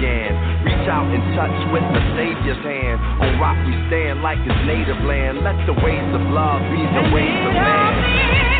began. Reach out and touch with the Savior's hand. On rock we stand like his native land. Let the ways of love be the ways of man.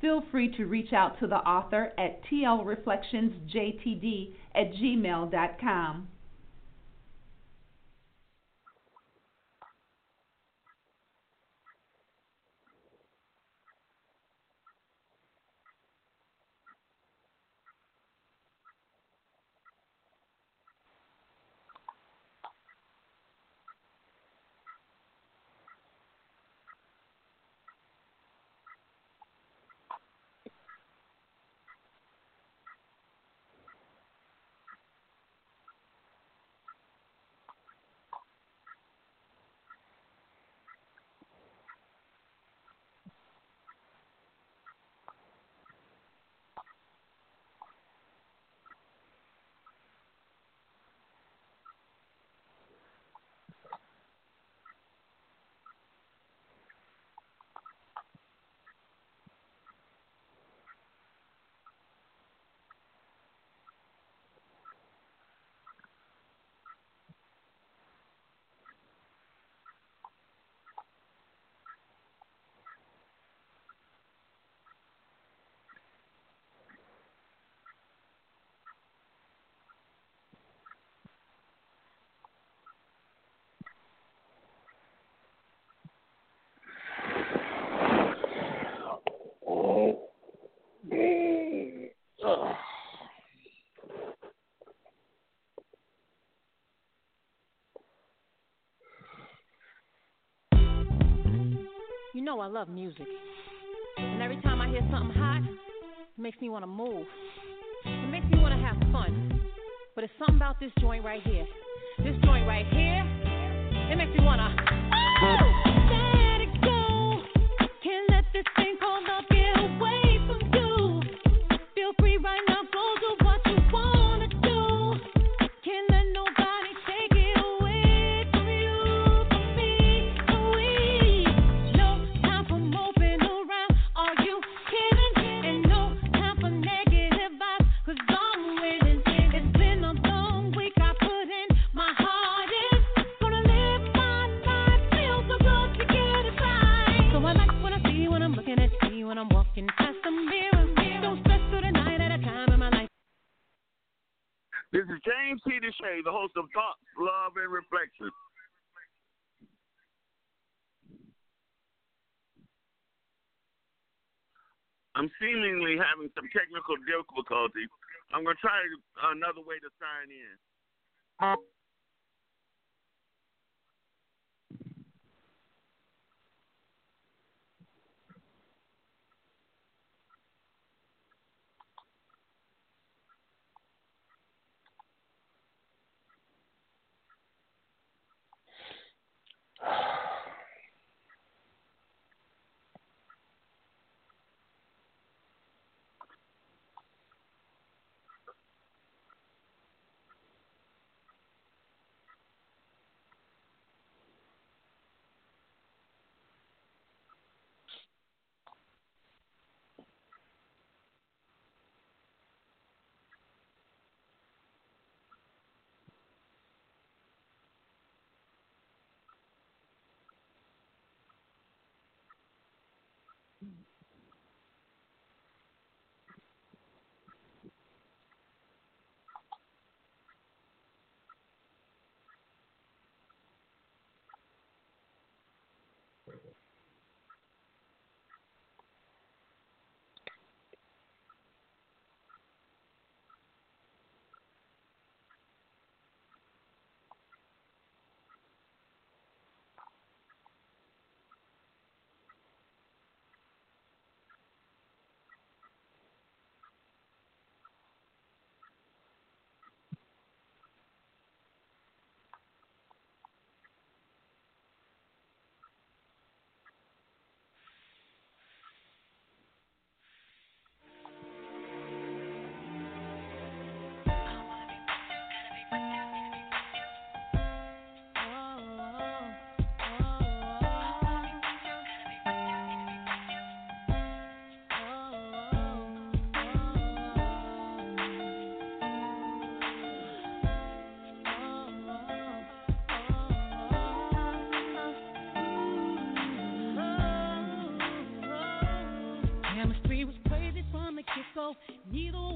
Feel free to reach out to the author at tlreflectionsjtd at gmail.com. know I love music. And every time I hear something hot, it makes me want to move. It makes me want to have fun. But it's something about this joint right here. This joint right here, it makes me want to. Oh! Of Thoughts, Love, and Reflection. I'm seemingly having some technical difficulty. I'm going to try another way to sign in. Uh, critical. Neither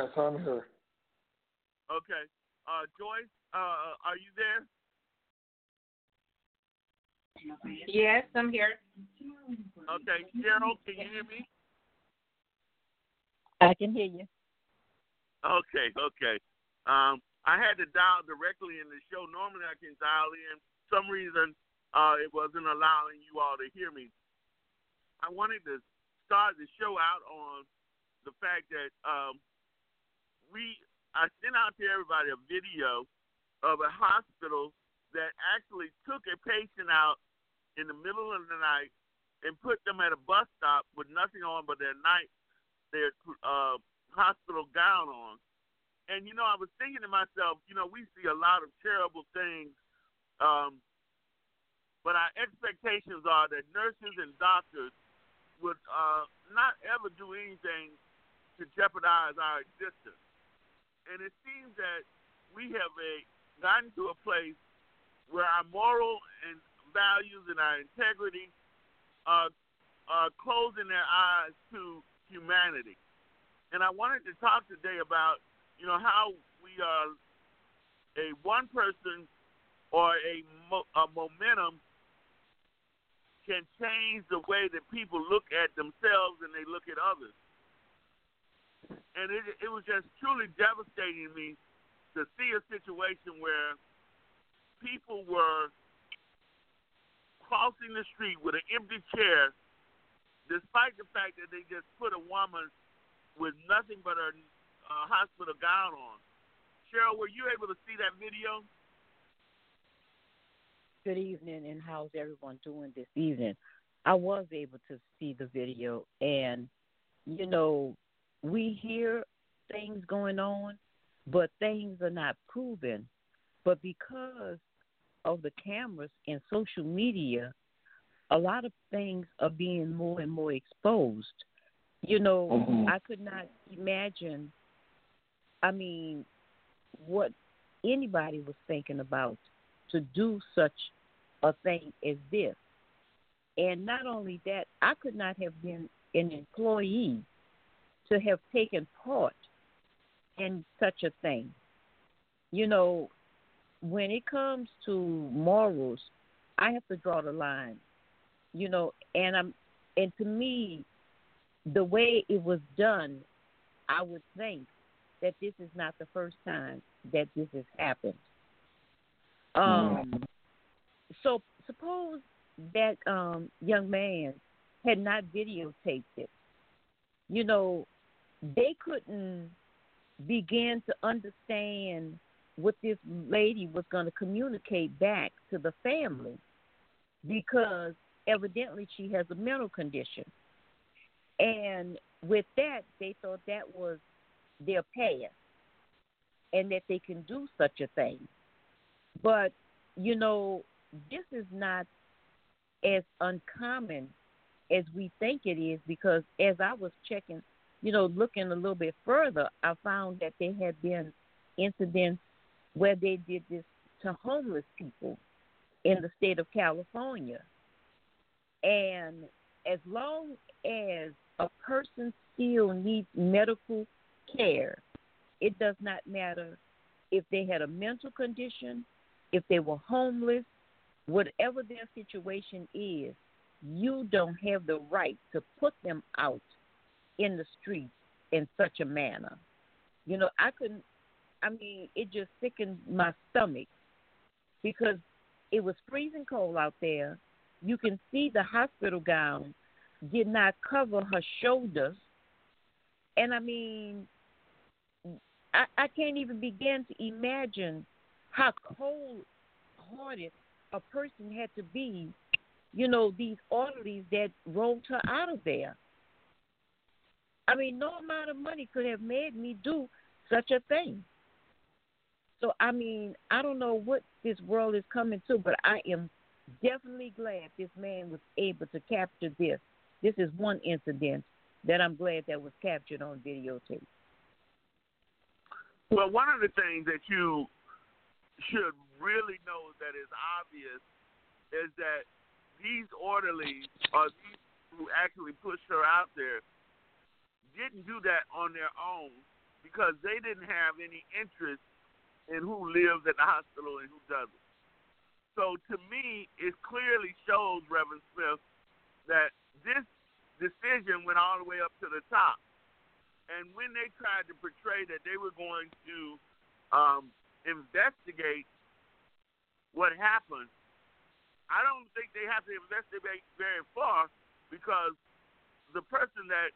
Yes, I'm here. Okay. Uh, Joyce, uh, are you there? Yes, I'm here. Okay. Cheryl, can you hear me? I can hear you. Okay, okay. Um, I had to dial directly in the show. Normally I can dial in. For some reason, uh, it wasn't allowing you all to hear me. I wanted to start the show out on the fact that um, we I sent out to everybody a video of a hospital that actually took a patient out in the middle of the night and put them at a bus stop with nothing on but their night their uh, hospital gown on. And you know, I was thinking to myself, you know, we see a lot of terrible things, um, but our expectations are that nurses and doctors would uh, not ever do anything to jeopardize our existence. And it seems that we have a, gotten to a place where our moral and values and our integrity are, are closing their eyes to humanity. And I wanted to talk today about, you know, how we are a one person or a, mo- a momentum can change the way that people look at themselves and they look at others. And it, it was just truly devastating to me to see a situation where people were crossing the street with an empty chair, despite the fact that they just put a woman with nothing but her uh, hospital gown on. Cheryl, were you able to see that video? Good evening, and how's everyone doing this evening? I was able to see the video, and you know, we hear things going on, but things are not proven. But because of the cameras and social media, a lot of things are being more and more exposed. You know, Mhm. I could not imagine, I mean, what anybody was thinking about to do such a thing as this. And not only that, I could not have been an employee to have taken part in such a thing. You know, when it comes to morals, I have to draw the line. You know, and I'm and to me, the way it was done, I would think that this is not the first time that this has happened. Um, so suppose that um, young man had not videotaped it. You know, they couldn't begin to understand what this lady was going to communicate back to the family because evidently she has a mental condition. And with that, they thought that was their past and that they can do such a thing. But, you know, this is not as uncommon as we think it is because as I was checking, you know, looking a little bit further, I found that there had been incidents where they did this to homeless people in the state of California. And as long as a person still needs medical care, it does not matter if they had a mental condition, if they were homeless, whatever their situation is, you don't have the right to put them out in the streets in such a manner. You know, I couldn't, I mean, it just sickened my stomach because it was freezing cold out there. You can see the hospital gown did not cover her shoulders. And I mean, I, I can't even begin to imagine how cold hearted a person had to be, you know, these orderlies that rolled her out of there. I mean, no amount of money could have made me do such a thing. So, I mean, I don't know what this world is coming to, but I am definitely glad this man was able to capture this. This is one incident that I'm glad that was captured on videotape. Well, one of the things that you should really know that is obvious is that these orderlies are these who actually pushed her out there didn't do that on their own because they didn't have any interest in who lives at the hospital and who doesn't. So to me, it clearly shows, Reverend Smith, that this decision went all the way up to the top. And when they tried to portray that they were going to um, investigate what happened, I don't think they have to investigate very far because the person that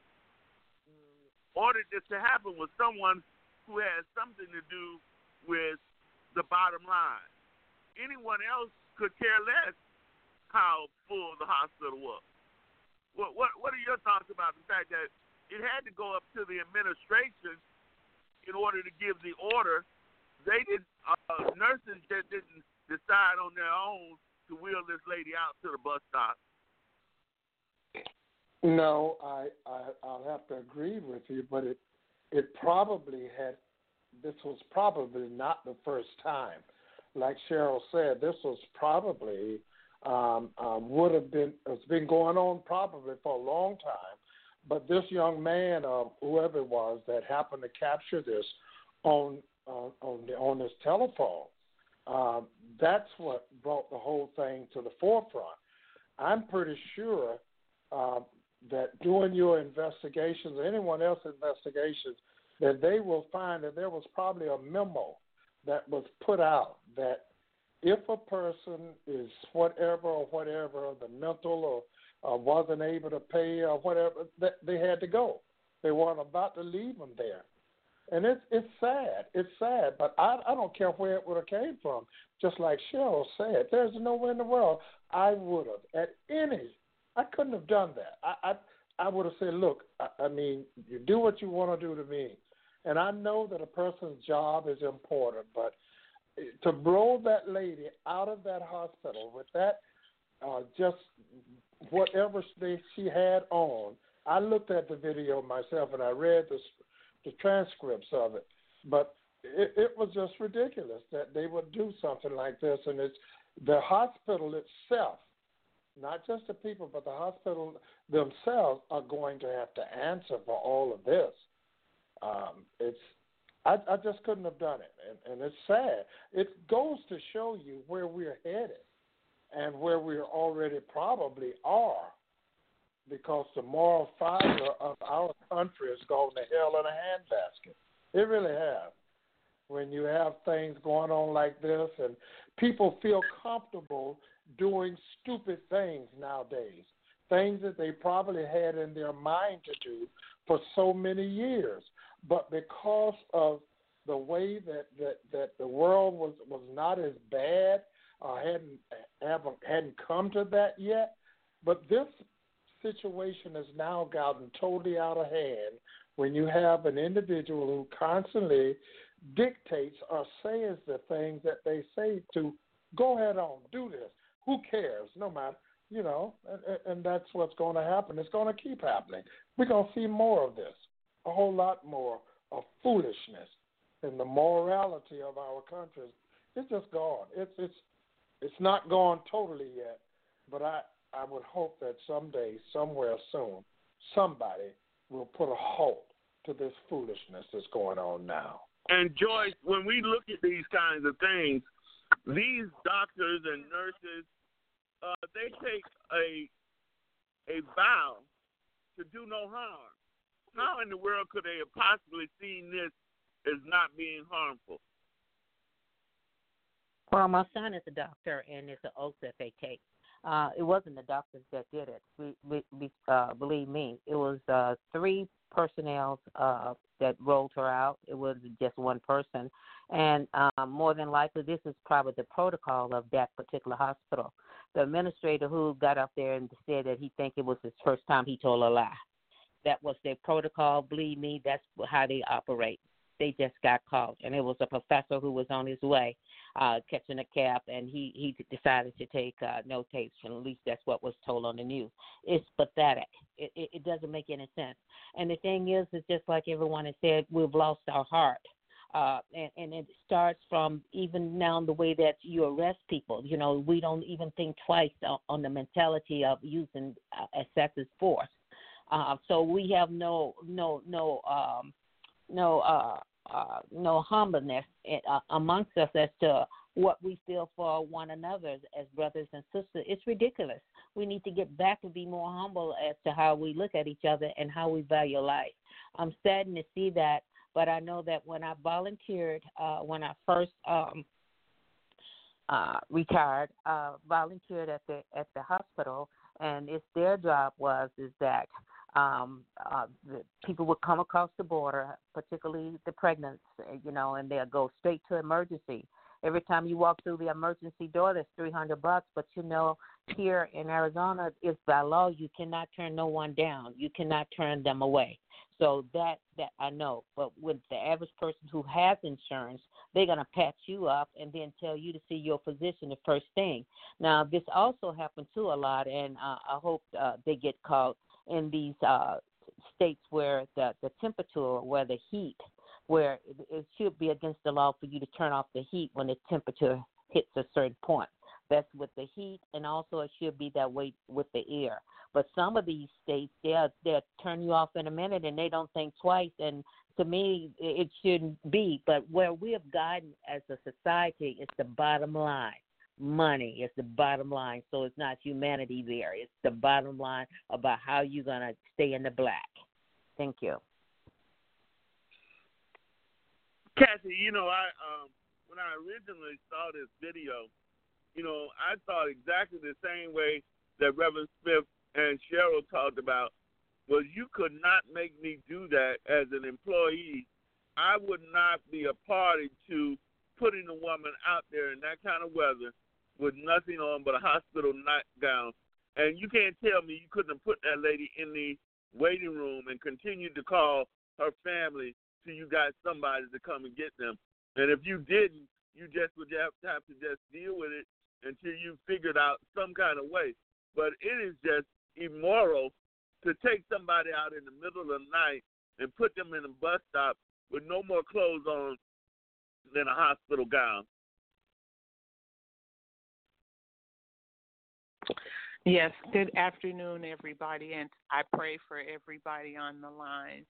ordered this to happen was someone who has something to do with the bottom line. Anyone else could care less how full the hospital was. What what what are your thoughts about the fact that it had to go up to the administration in order to give the order. They did. Uh, nurses just didn't decide on their own to wheel this lady out to the bus stop. No, I, I I'll have to agree with you, but it it probably had. This was probably not the first time. Like Cheryl said, this was probably um, um, would have been it's been going on probably for a long time but this young man, or whoever it was, that happened to capture this on uh, on the, on his telephone, uh, that's what brought the whole thing to the forefront. I'm pretty sure uh, that doing your investigations, or anyone else's investigations, that they will find that there was probably a memo that was put out that if a person is whatever or whatever, the mental or uh, wasn't able to pay or whatever, that they had to go. They weren't about to leave them there, and it's it's sad. It's sad, but I I don't care where it would have came from. Just like Cheryl said, there's nowhere in the world I would have at any. I couldn't have done that. I I, I would have said, look, I, I mean, you do what you want to do to me, and I know that a person's job is important, but to blow that lady out of that hospital with that uh, just whatever they, she had on. I looked at the video myself and I read the, the transcripts of it, but it, it was just ridiculous that they would do something like this. And it's the hospital itself, not just the people, but the hospital themselves are going to have to answer for all of this. Um, it's I, I just couldn't have done it, and, and it's sad. It goes to show you where we're headed and where we already probably are because the moral fiber of our country has gone to hell in a handbasket. It really has. When you have things going on like this and people feel comfortable doing stupid things nowadays, things that they probably had in their mind to do for so many years. But because of the way that, that, that the world was, was not as bad or hadn't haven't hadn't come to that yet. But this situation has now gotten totally out of hand when you have an individual who constantly dictates or says the things that they say to go ahead on, do this. Who cares? No matter, you know, and, and that's what's going to happen. It's going to keep happening. We're going to see more of this, a whole lot more of foolishness, and the morality of our country. It's just gone. It's it's it's not gone totally yet, but I I would hope that someday, somewhere soon, somebody will put a halt to this foolishness that's going on now. And Joyce, when we look at these kinds of things, these doctors and nurses, uh, they take a a vow to do no harm. How in the world could they have possibly seen this as not being harmful? Well, my son is a doctor, and it's an oath that they take. Uh, it wasn't the doctors that did it. We, we, we uh, believe me, it was uh, three personnel uh, that rolled her out. It was just one person, and um, more than likely, this is probably the protocol of that particular hospital. The administrator who got up there and said that he think it was his first time, he told a lie. That was their protocol. Believe me, that's how they operate they just got caught, and it was a professor who was on his way uh, catching a cab, and he he decided to take uh, notation. At least that's what was told on the news. It's pathetic. It, it it doesn't make any sense. And the thing is, it's just like everyone has said, we've lost our heart. Uh, and, and it starts from even now the way that you arrest people. You know, we don't even think twice on, on the mentality of using uh, excessive force. Uh, so we have no no no um, no uh, uh, no humbleness uh, amongst us as to what we feel for one another as, brothers and sisters. It's ridiculous. We need to get back to be more humble as to how we look at each other and how we value life. I'm saddened to see that, but I know that when I volunteered, uh, when I first um, uh, retired, uh, volunteered at the at the hospital, and it's their job was is that um, uh, people would come across the border, particularly the pregnant, you know, and they'll go straight to emergency. Every time you walk through the emergency door, that's three hundred bucks. But you know, here in Arizona, it's by law you cannot turn no one down. You cannot turn them away. So that that I know. But with the average person who has insurance, they're gonna patch you up and then tell you to see your physician the first thing. Now this also happens too a lot, and uh, I hope uh, they get caught in these uh, states where the, the temperature, where the heat, where it, should be against the law for you to turn off the heat when the temperature hits a certain point. That's with the heat, and also it should be that way with the air. But some of these states, they'll they'll turn you off in a minute, and they don't think twice. And to me, it shouldn't be. But where we have gotten as a society is the bottom line money is the bottom line. So it's not humanity there. It's the bottom line about how you're gonna stay in the black. Thank you. Kathy, you know, I um when I originally saw this video, you know, I thought exactly the same way that Reverend Smith and Cheryl talked about was you could not make me do that as an employee. I would not be a party to putting a woman out there in that kind of weather with nothing on but a hospital nightgown. And you can't tell me you couldn't have put that lady in the waiting room and continued to call her family till you got somebody to come and get them. And if you didn't, you just would have have to just deal with it until you figured out some kind of way. But it is just immoral to take somebody out in the middle of the night and put them in a bus stop with no more clothes on than a hospital gown. Yes, good afternoon, everybody, and I pray for everybody on the line.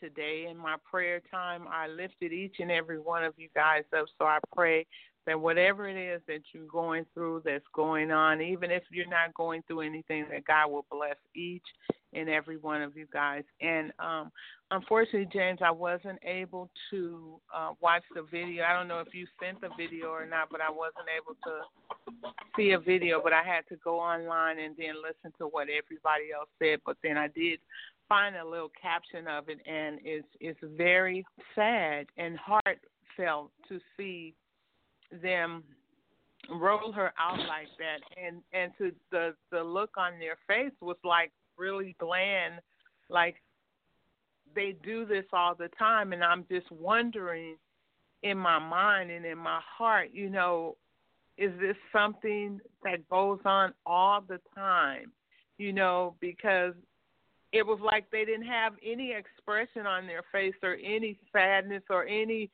Today, in my prayer time, I lifted each and every one of you guys up. So I pray that whatever it is that you're going through, that's going on, even if you're not going through anything, that God will bless each and every one of you guys. And um, unfortunately, James, I wasn't able to uh, watch the video. I don't know if you sent the video or not, but I wasn't able to see a video. But I had to go online and then listen to what everybody else said. But then I did find a little caption of it, and it's it's very sad and heartfelt to see them roll her out like that. And and to the the look on their face was like really bland. Like they do this all the time and i'm just wondering in my mind and in my heart you know is this something that goes on all the time? You know because it was like they didn't have any expression on their face or any sadness or any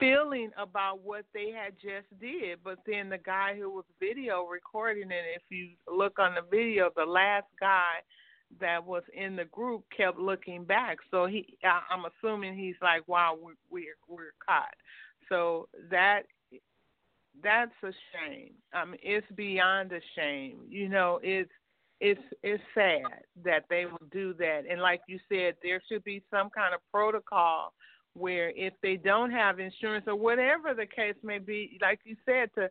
feeling about what they had just did. But then the guy who was video recording it if you look on the video the last guy that was in the group kept looking back. So he i'm assuming he's like wow we, we're we're caught. So that that's a shame. I mean it's beyond a shame. You know it's it's it's sad that they will do that and like you said there should be some kind of protocol where if they don't have insurance or whatever the case may be, like you said, to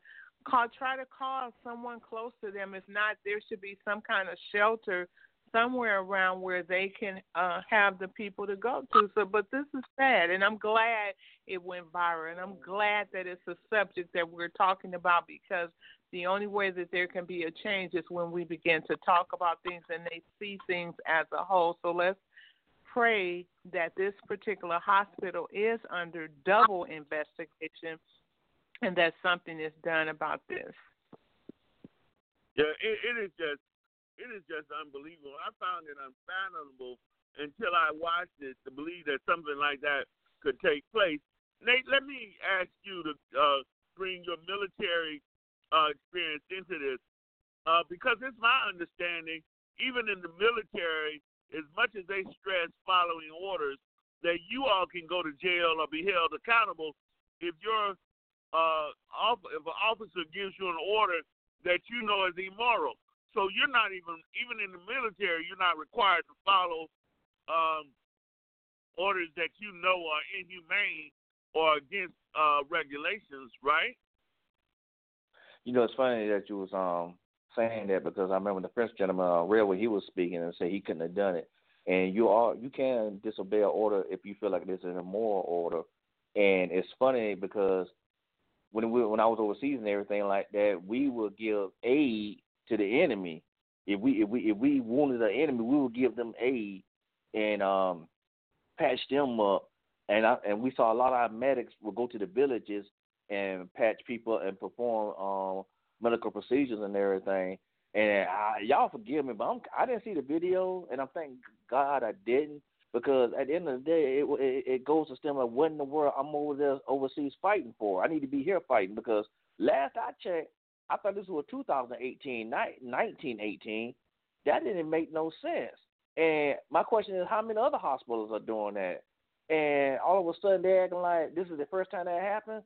call, try to call someone close to them. If not, there should be some kind of shelter somewhere around where they can uh, have the people to go to. So, but this is sad, and I'm glad it went viral, and I'm glad that it's a subject that we're talking about because the only way that there can be a change is when we begin to talk about things and they see things as a whole. So let's pray that this particular hospital is under double investigation and that something is done about this. Yeah, it, it is just it is just unbelievable. I found it unfathomable until I watched it to believe that something like that could take place. Nate, let me ask you to uh, bring your military uh, experience into this, uh, because it's my understanding, even in the military, as much as they stress following orders, that you all can go to jail or be held accountable if your uh, if an officer gives you an order that you know is immoral. So you're not even even in the military, you're not required to follow um, orders that you know are inhumane or against uh, regulations, right? You know, it's funny that you was um saying that because I remember the first gentleman uh, Railway he was speaking and said he couldn't have done it. And you are you can disobey an order if you feel like this is an immoral order. And it's funny because when we when I was overseas and everything like that, we would give aid to the enemy. If we if we if we wounded the enemy, we would give them aid and um patch them up. And I and we saw a lot of our medics would go to the villages and patch people and perform um medical procedures and everything. And I, y'all forgive me, but I'm, I didn't see the video, and I'm thank God I didn't because at the end of the day, it it, it goes to stem of what in the world I'm over there overseas fighting for. I need to be here fighting because last I checked, I thought this was 2018, not 1918. That didn't make no sense. And my question is, how many other hospitals are doing that? And all of a sudden they're acting like this is the first time that happened.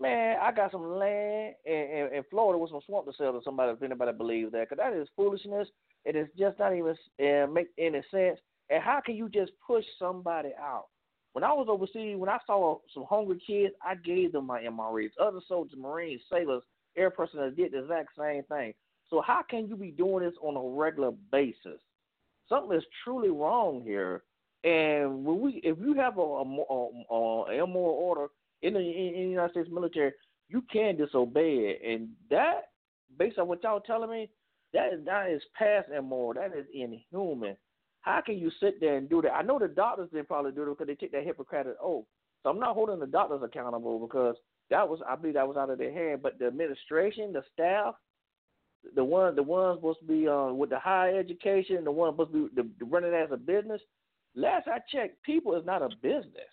Man, I got some land in, in, in Florida with some swamp to sell to somebody if anybody believes that, because that is foolishness. It is just not even uh, make any sense. And how can you just push somebody out? When I was overseas, when I saw some hungry kids, I gave them my MREs. Other soldiers, Marines, sailors, air personnel did the exact same thing. So how can you be doing this on a regular basis? Something is truly wrong here. And when we, if you have a, a, a, a immoral order in the, in, the United States military, you can disobey it, and that, based on what y'all telling me, that is that is past immoral. That is inhuman. How can you sit there and do that? I know the doctors didn't probably do it because they take that Hippocratic oath. So I'm not holding the doctors accountable because that was I believe that was out of their hand. But the administration, the staff, the one the ones supposed to be uh, with the higher education, the ones supposed to be the, the running as a business. Last I checked, people is not a business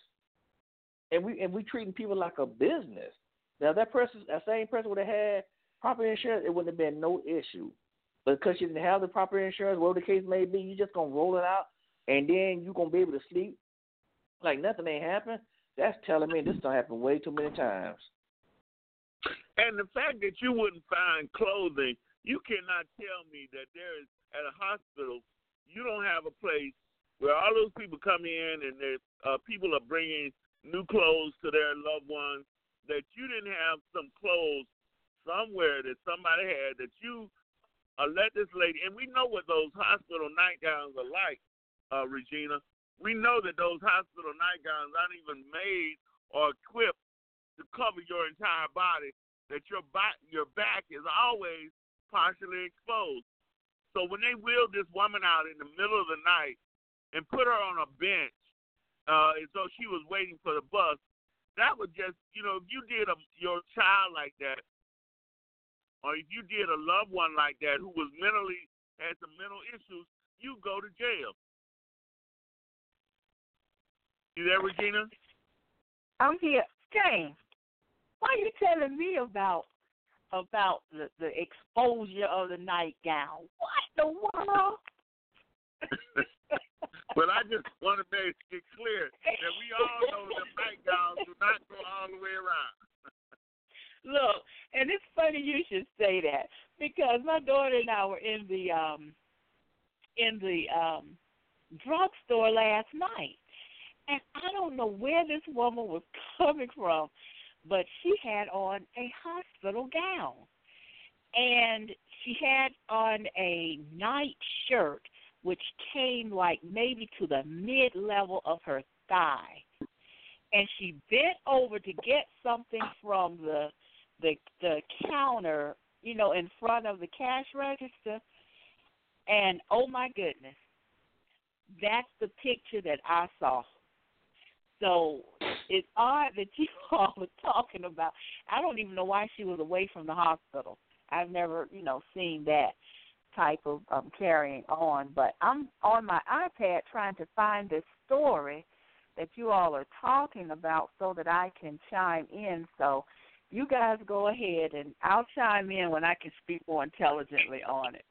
and we and we treating people like a business. Now that person, that same person would have had proper insurance, it wouldn't have been no issue. But because you didn't have the proper insurance, whatever the case may be, you just gonna roll it out, and then you gonna be able to sleep like nothing ain't happened. That's telling me this gonna happen way too many times. And the fact that you wouldn't find clothing, you cannot tell me that there is at a hospital, you don't have a place where all those people come in and uh, people are bringing new clothes to their loved ones, that you didn't have some clothes somewhere that somebody had that you uh, let this lady, and we know what those hospital nightgowns are like, uh, Regina. We know that those hospital nightgowns aren't even made or equipped to cover your entire body, that your back your back is always partially exposed. So when they wheeled this woman out in the middle of the night and put her on a bench, uh, as though she was waiting for the bus, that was just you know if you did a your child like that, or if you did a loved one like that who was mentally had some mental issues, you go to jail. You there, Regina? I'm here. James, why are you telling me about about the, the exposure of the nightgown? What the world? but I just want to make it clear that we all know that nightgowns do not go all the way around. Look, and it's funny you should say that because my daughter and I were in the um in the um drugstore last night and I don't know where this woman was coming from, but she had on a hospital gown. And she had on a night shirt which came like maybe to the mid level of her thigh. And she bent over to get something from the the the counter, you know, in front of the cash register. And oh my goodness, that's the picture that I saw so it's odd that you all were talking about. I don't even know why she was away from the hospital. I've never, you know, seen that type of um, carrying on. But I'm on my iPad trying to find this story that you all are talking about so that I can chime in. So you guys go ahead and I'll chime in when I can speak more intelligently on it.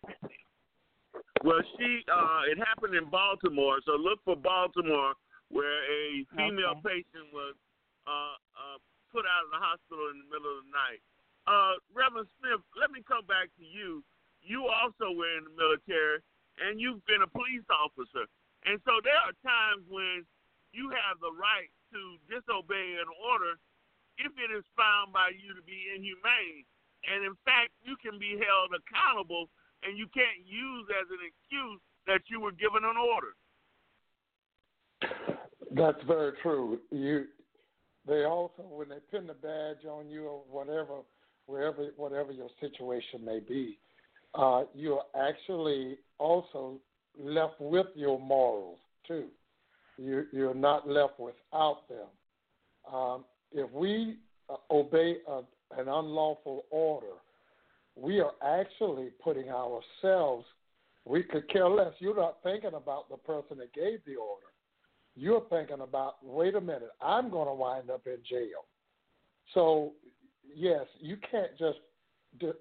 Well, she uh it happened in Baltimore, so look for Baltimore where a female okay. patient was uh, uh, put out of the hospital in the middle of the night. Uh, Reverend Smith, let me come back to you. You also were in the military, and you've been a police officer. And so there are times when you have the right to disobey an order if it is found by you to be inhumane. And in fact, you can be held accountable, and you can't use as an excuse that you were given an order. That's very true. You, they also when they pin the badge on you or whatever, wherever whatever your situation may be, uh, you're actually also left with your morals too. You, you're not left without them. Um, if we uh, obey a, an unlawful order, we are actually putting ourselves. We could care less. You're not thinking about the person that gave the order you're thinking about, wait a minute, I'm going to wind up in jail. So, yes, you can't just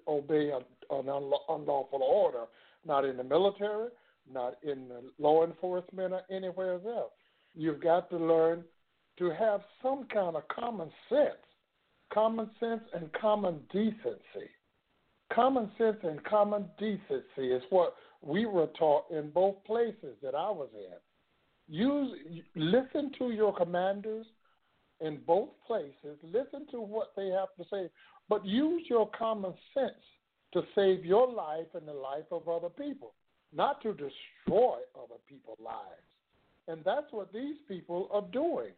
obey an unlawful order, not in the military, not in the law enforcement, or anywhere else. You've got to learn to have some kind of common sense, common sense and common decency. Common sense and common decency is what we were taught in both places that I was in. Use listen to your commanders in both places. Listen to what they have to say, but use your common sense to save your life and the life of other people, not to destroy other people's lives. And that's what these people are doing.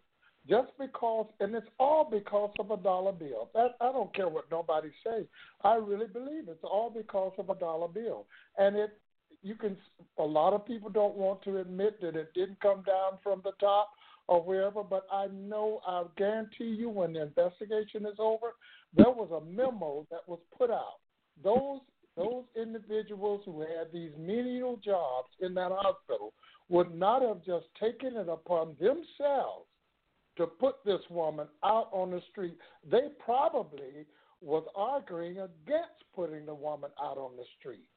Just because, and it's all because of a dollar bill. That I don't care what nobody says. I really believe it's all because of a dollar bill, and it you can a lot of people don't want to admit that it didn't come down from the top or wherever, but I know I guarantee you when the investigation is over, there was a memo that was put out. Those those individuals who had these menial jobs in that hospital would not have just taken it upon themselves to put this woman out on the street. They probably was arguing against putting the woman out on the street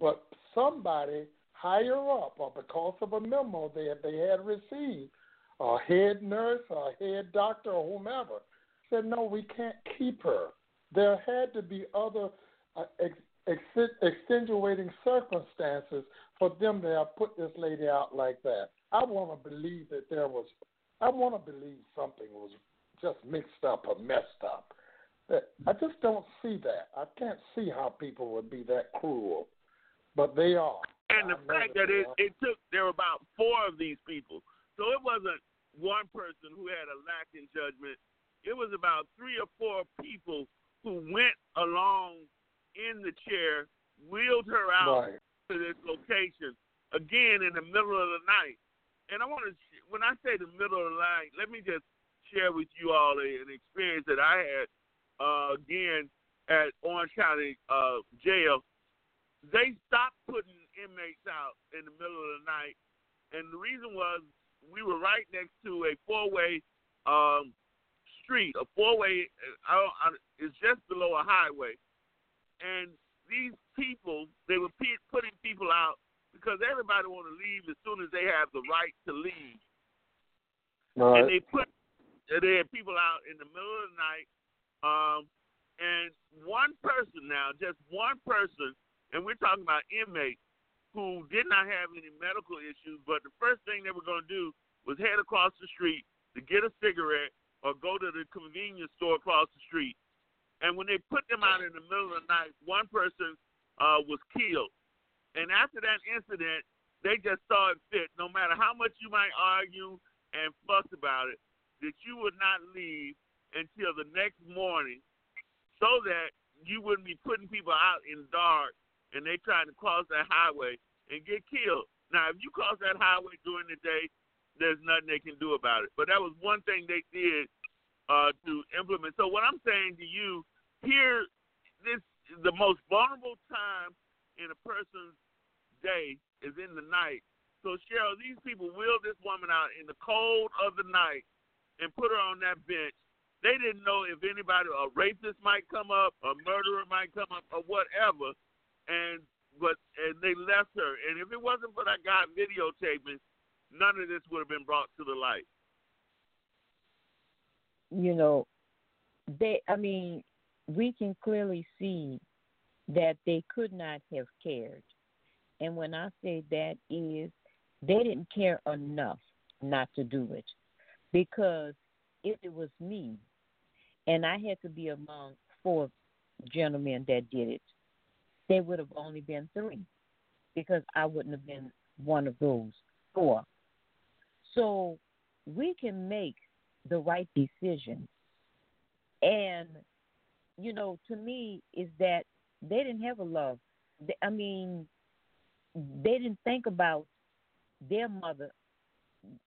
but somebody higher up, or because of a memo that they had received, a head nurse, a head doctor, or whomever, said, "No, we can't keep her." There had to be other uh, ex- extenuating circumstances for them to have put this lady out like that. I want to believe that there was. I want to believe something was just mixed up or messed up. I just don't see that. I can't see how people would be that cruel. But they are. And the I fact that it, it took, there were about four of these people. So it wasn't one person who had a lack in judgment. it was about three or four people who went along in the chair, wheeled her out Right. to this location again in the middle of the night. And I want to, when I say the middle of the night, let me just share with you all a, an experience that I had uh, again at Orange County uh, Jail. They stopped putting inmates out in the middle of the night, and the reason was we were right next to a four-way um, street, a four-way. I don't, I, it's just below a highway, and these people they were pe- putting people out because everybody want to leave as soon as they have the right to leave, Right. and they put they had people out in the middle of the night, um, and one person now, just one person, and we're talking about inmates who did not have any medical issues, but the first thing they were going to do was head across the street to get a cigarette or go to the convenience store across the street. And when they put them out in the middle of the night, one person uh, was killed. And after that incident, they just saw it fit, no matter how much you might argue and fuss about it, that you would not leave until the next morning so that you wouldn't be putting people out in the dark and they trying to cross that highway and get killed. Now, if you cross that highway during the day, there's nothing they can do about it. But that was one thing they did uh, to implement. So what I'm saying to you here, this the most vulnerable time in a person's day is in the night. So Cheryl, these people wheeled this woman out in the cold of the night and put her on that bench. They didn't know if anybody, a rapist might come up, a murderer might come up, or whatever. And but and they left her. And if it wasn't for that guy videotaping, none of this would have been brought to the light. you know, they, I mean, we can clearly see that they could not have cared. And when I say that is, they didn't care enough not to do it. Because if it was me, and I had to be among four gentlemen that did it, there would have only been three. Because I wouldn't have been one of those four. So we can make the right decision. And, you know, to me, is that they didn't have a love. I mean, they didn't think about their mother,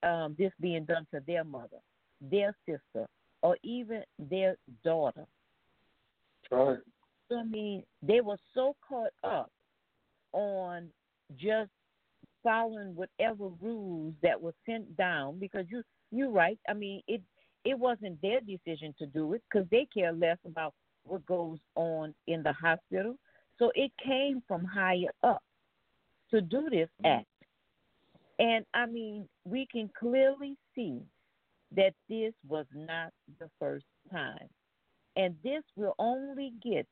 um, this being done to their mother, their sister, or even their daughter. Right. So, I mean, they were so caught up on just following whatever rules that were sent down because you you're right. I mean, it it wasn't their decision to do it because they care less about what goes on in the hospital. So it came from higher up to do this mm-hmm. act. And I mean, we can clearly see that this was not the first time. And this will only get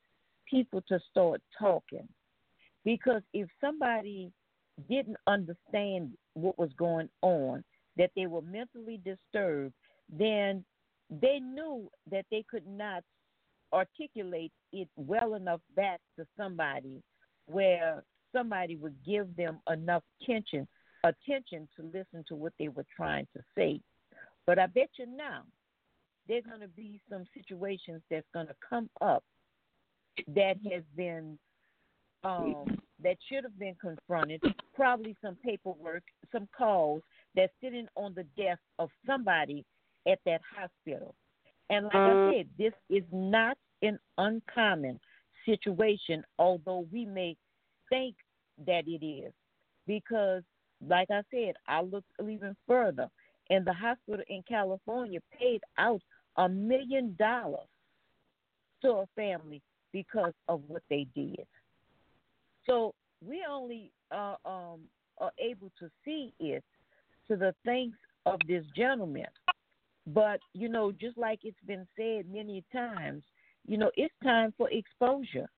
people to start talking. Because if somebody didn't understand what was going on, that they were mentally disturbed, then they knew that they could not articulate it well enough back to somebody where somebody would give them enough attention attention to listen to what they were trying to say. But I bet you now there's going to be some situations that's going to come up that has been um, that should have been confronted. Probably some paperwork, some calls that's sitting on the desk of somebody at that hospital. And like I said, this is not an uncommon situation, although we may think that it is. Because, like I said, I looked even further, and the hospital in California paid out a million dollars to a family because of what they did. So we only uh, um, are able to see it to the thanks of this gentleman. But, you know, just like it's been said many times, you know, it's time for exposure.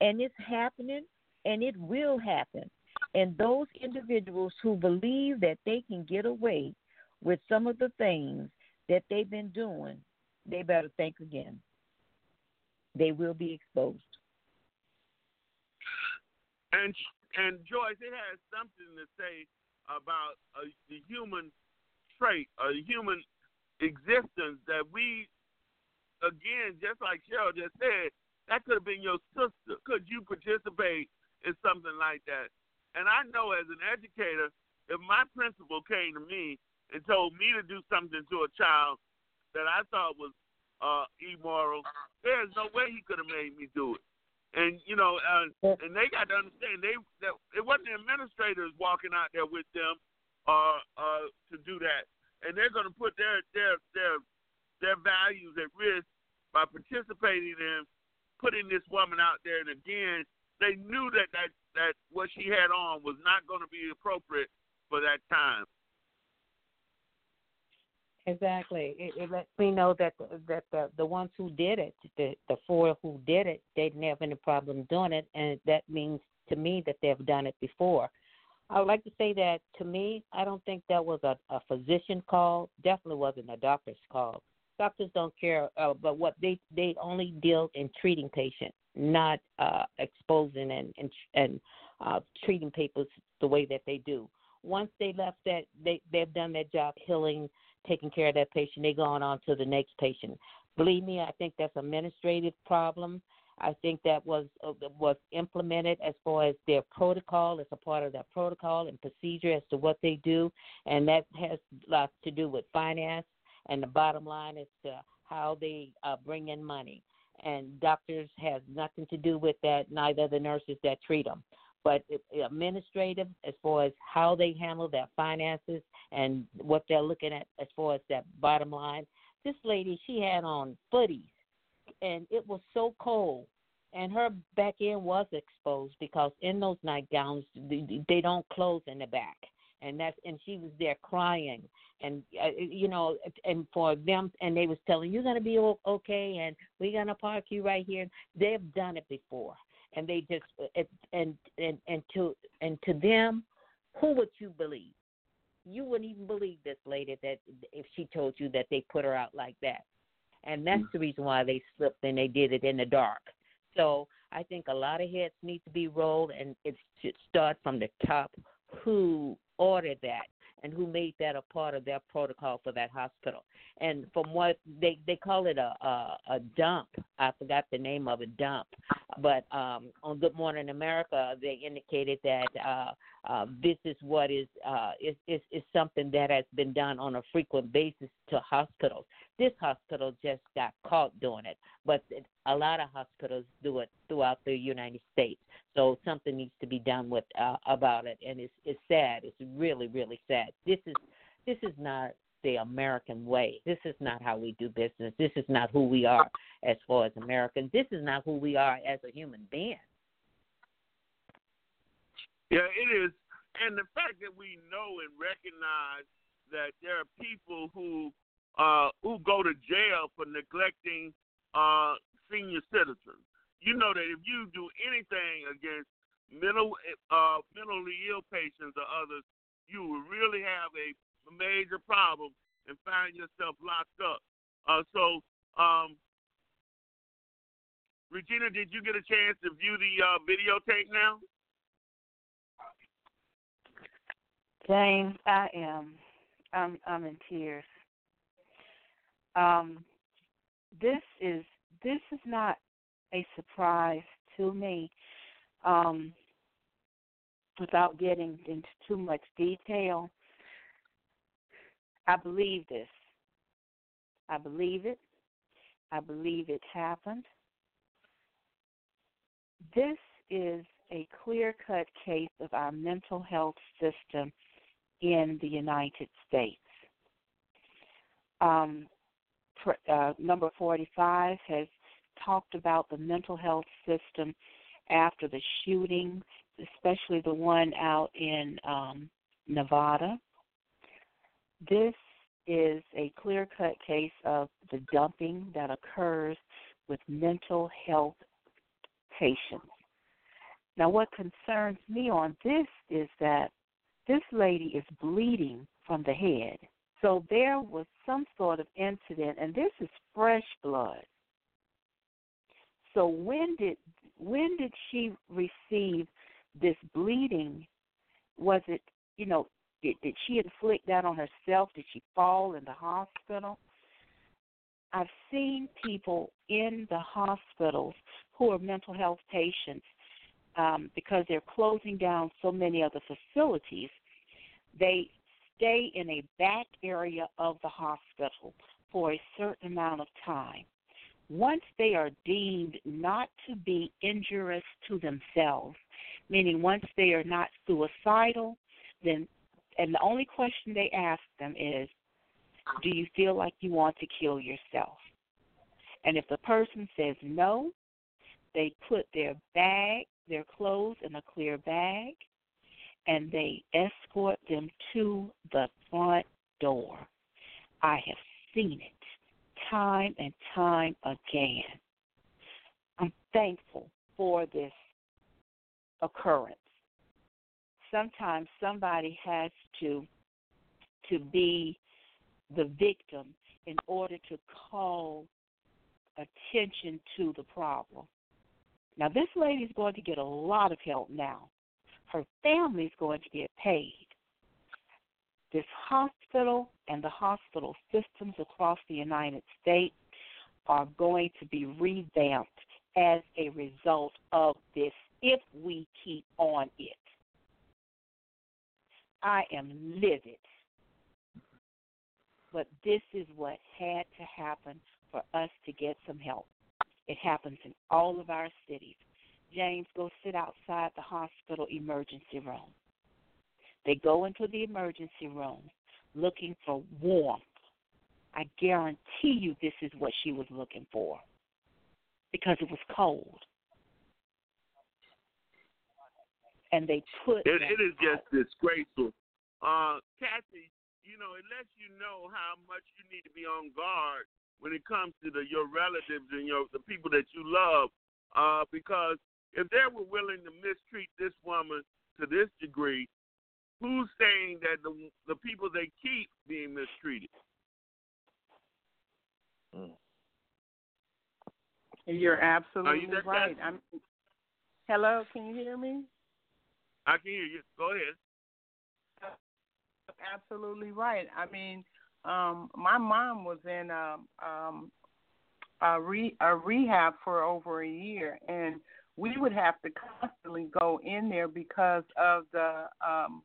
And it's happening and it will happen. And those individuals who believe that they can get away with some of the things that they've been doing, they better think again. They will be exposed. And and Joyce, it has something to say about uh, the human trait, a human existence that we again, just like Cheryl just said, that could have been your sister. Could you participate in something like that? And I know as an educator, if my principal came to me and told me to do something to a child that I thought was uh, immoral, there's no way he could have made me do it. And you know, uh, and they got to understand they that it wasn't the administrators walking out there with them uh, uh, to do that, and they're going to put their their their their values at risk by participating in putting this woman out there. And again, they knew that that that what she had on was not going to be appropriate for that time. Exactly. It, it lets me know that the, that the the ones who did it, the the four who did it, they didn't have any problem doing it, and that means to me that they've done it before. I would like to say that to me, I don't think that was a, a physician call. Definitely wasn't a doctor's call. Doctors don't care, uh, but what they they only deal in treating patients, not uh, exposing and and, and uh, treating people the way that they do. Once they left that, they they've done their job healing taking care of that patient, they're going on to the next patient. Believe me, I think that's an administrative problem. I think that was uh, was implemented as far as their protocol, as a part of their protocol and procedure as to what they do, and that has lots to do with finance. And the bottom line is to how they uh, bring in money. And doctors have nothing to do with that. Neither the nurses that treat them but administrative as far as how they handle their finances and what they're looking at as far as that bottom line. This lady, she had on footies, and it was so cold, and her back end was exposed because in those nightgowns they don't close in the back, and that's and she was there crying, and uh, you know, and for them, and they was telling you're gonna be okay, and we're gonna park you right here. They've done it before and they just and and and to and to them, who would you believe? You wouldn't even believe this lady that if she told you that they put her out like that, and that's mm. the reason why they slipped and they did it in the dark. So I think a lot of heads need to be rolled, and it should start from the top. Who ordered that? And who made that a part of their protocol for that hospital. And from what they they call it a a, a dump. I forgot the name of a dump, but um, on Good Morning America they indicated that uh, uh, this is what is uh, is, is is something that has been done on a frequent basis to hospitals. This hospital just got caught doing it, but a lot of hospitals do it throughout the United States. So something needs to be done with uh, about it, and it's it's sad. It's really really sad. This is this is not the American way. This is not how we do business. This is not who we are as far as Americans. This is not who we are as a human being. Yeah, it is. And the fact that we know and recognize that there are people who uh, who go to jail for neglecting uh, senior citizens. You know that if you do anything against mental uh, mentally ill patients or others, you will really have a major problem and find yourself locked up. Uh, so, um, Regina, did you get a chance to view the uh, videotape now? James, I am. I'm I'm in tears. Um, this is this is not a surprise to me. Um, without getting into too much detail, I believe this. I believe it. I believe it happened. This is a clear cut case of our mental health system in the United States. Um, uh, number 45 has talked about the mental health system after the shootings, especially the one out in um, Nevada. This is a clear cut case of the dumping that occurs with mental health patients. Now, what concerns me on this is that this lady is bleeding from the head. So there was some sort of incident, and this is fresh blood. So when did when did she receive this bleeding? Was it you know did did she inflict that on herself? Did she fall in the hospital? I've seen people in the hospitals who are mental health patients um, because they're closing down so many of the facilities. They stay in a back area of the hospital for a certain amount of time. Once they are deemed not to be injurious to themselves, meaning once they are not suicidal, then and the only question they ask them is, do you feel like you want to kill yourself? And if the person says no, they put their bag, their clothes in a clear bag, and they escort them to the front door. I have seen it time and time again. I'm thankful for this occurrence. Sometimes somebody has to to be the victim in order to call attention to the problem. Now, this lady is going to get a lot of help now. Her family is going to get paid. This hospital and the hospital systems across the United States are going to be revamped as a result of this if we keep on it. I am livid but this is what had to happen for us to get some help. It happens in all of our cities. James, go sit outside the hospital emergency room. They go into the emergency room looking for warmth. I guarantee you this is what she was looking for because it was cold. And they put. It, it is just disgraceful. Uh, Kathy, you know, it lets you know how much you need to be on guard when it comes to the your relatives and your the people that you love. Uh, because if they were willing to mistreat this woman to this degree, who's saying that the the people they keep being mistreated? Mm. You're absolutely you right. I'm, hello, can you hear me? I can hear you. Go ahead absolutely right. I mean, um, my mom was in a, um, a, re, a rehab for over a year, and we would have to constantly go in there because of the um,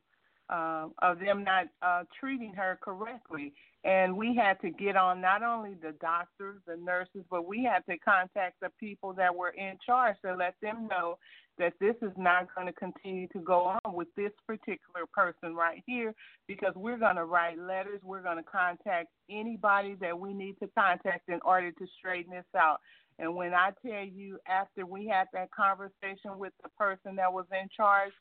uh, of them not uh, treating her correctly. And we had to get on not only the doctors, the nurses, but we had to contact the people that were in charge to let them know that this is not going to continue to go on with this particular person right here because we're going to write letters. We're going to contact anybody that we need to contact in order to straighten this out. And when I tell you, after we had that conversation with the person that was in charge,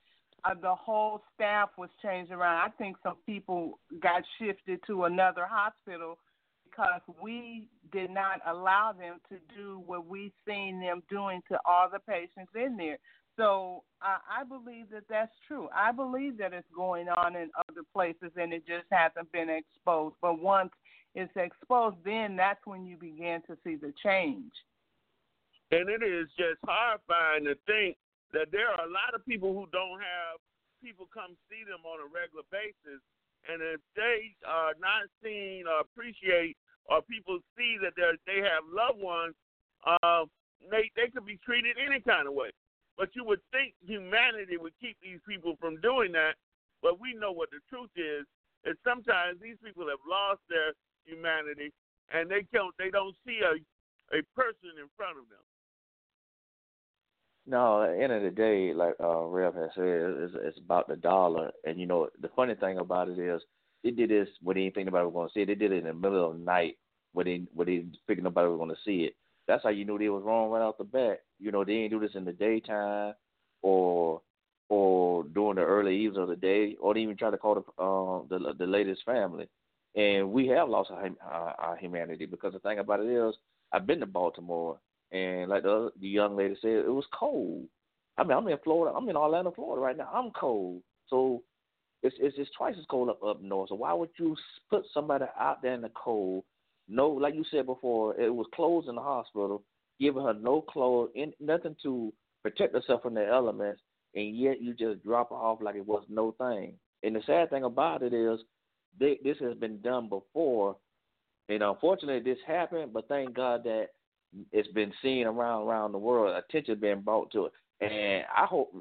uh, the whole staff was changed around. I think some people got shifted to another hospital because we did not allow them to do what we seen them doing to all the patients in there. So I, I believe that that's true. I believe that it's going on in other places and it just hasn't been exposed. But once it's exposed, then that's when you begin to see the change. And it is just horrifying to think that there are a lot of people who don't have people come see them on a regular basis. And if they are not seen or appreciate, or people see that they have loved ones, uh, they they could be treated any kind of way. But you would think humanity would keep these people from doing that. But we know what the truth is. And sometimes these people have lost their humanity, and they don't they don't see a a person in front of them. No, at the end of the day, like uh, Rev has said, it's, it's about the dollar. And you know, the funny thing about it is, they did this when they didn't think nobody was going to see it. They did it in the middle of the night when they when they figured nobody was going to see it. That's how you knew they was wrong right off the bat. You know, they didn't do this in the daytime or or during the early eves of the day, or even try to call the uh, the the latest family. And we have lost our, our, our humanity because the thing about it is, I've been to Baltimore and like the the young lady said, it was cold. I mean, I'm in Florida. I'm in Orlando, Florida right now. I'm cold, so it's it's just twice as cold up up north. So why would you put somebody out there in the cold? No, like you said before, it was closed in the hospital, giving her no clothes, in, nothing to protect herself from the elements, and yet you just drop her off like it was no thing. And the sad thing about it is, they, this has been done before, And unfortunately, this happened, but thank God that it's been seen around around the world. Attention being brought to it, and I hope.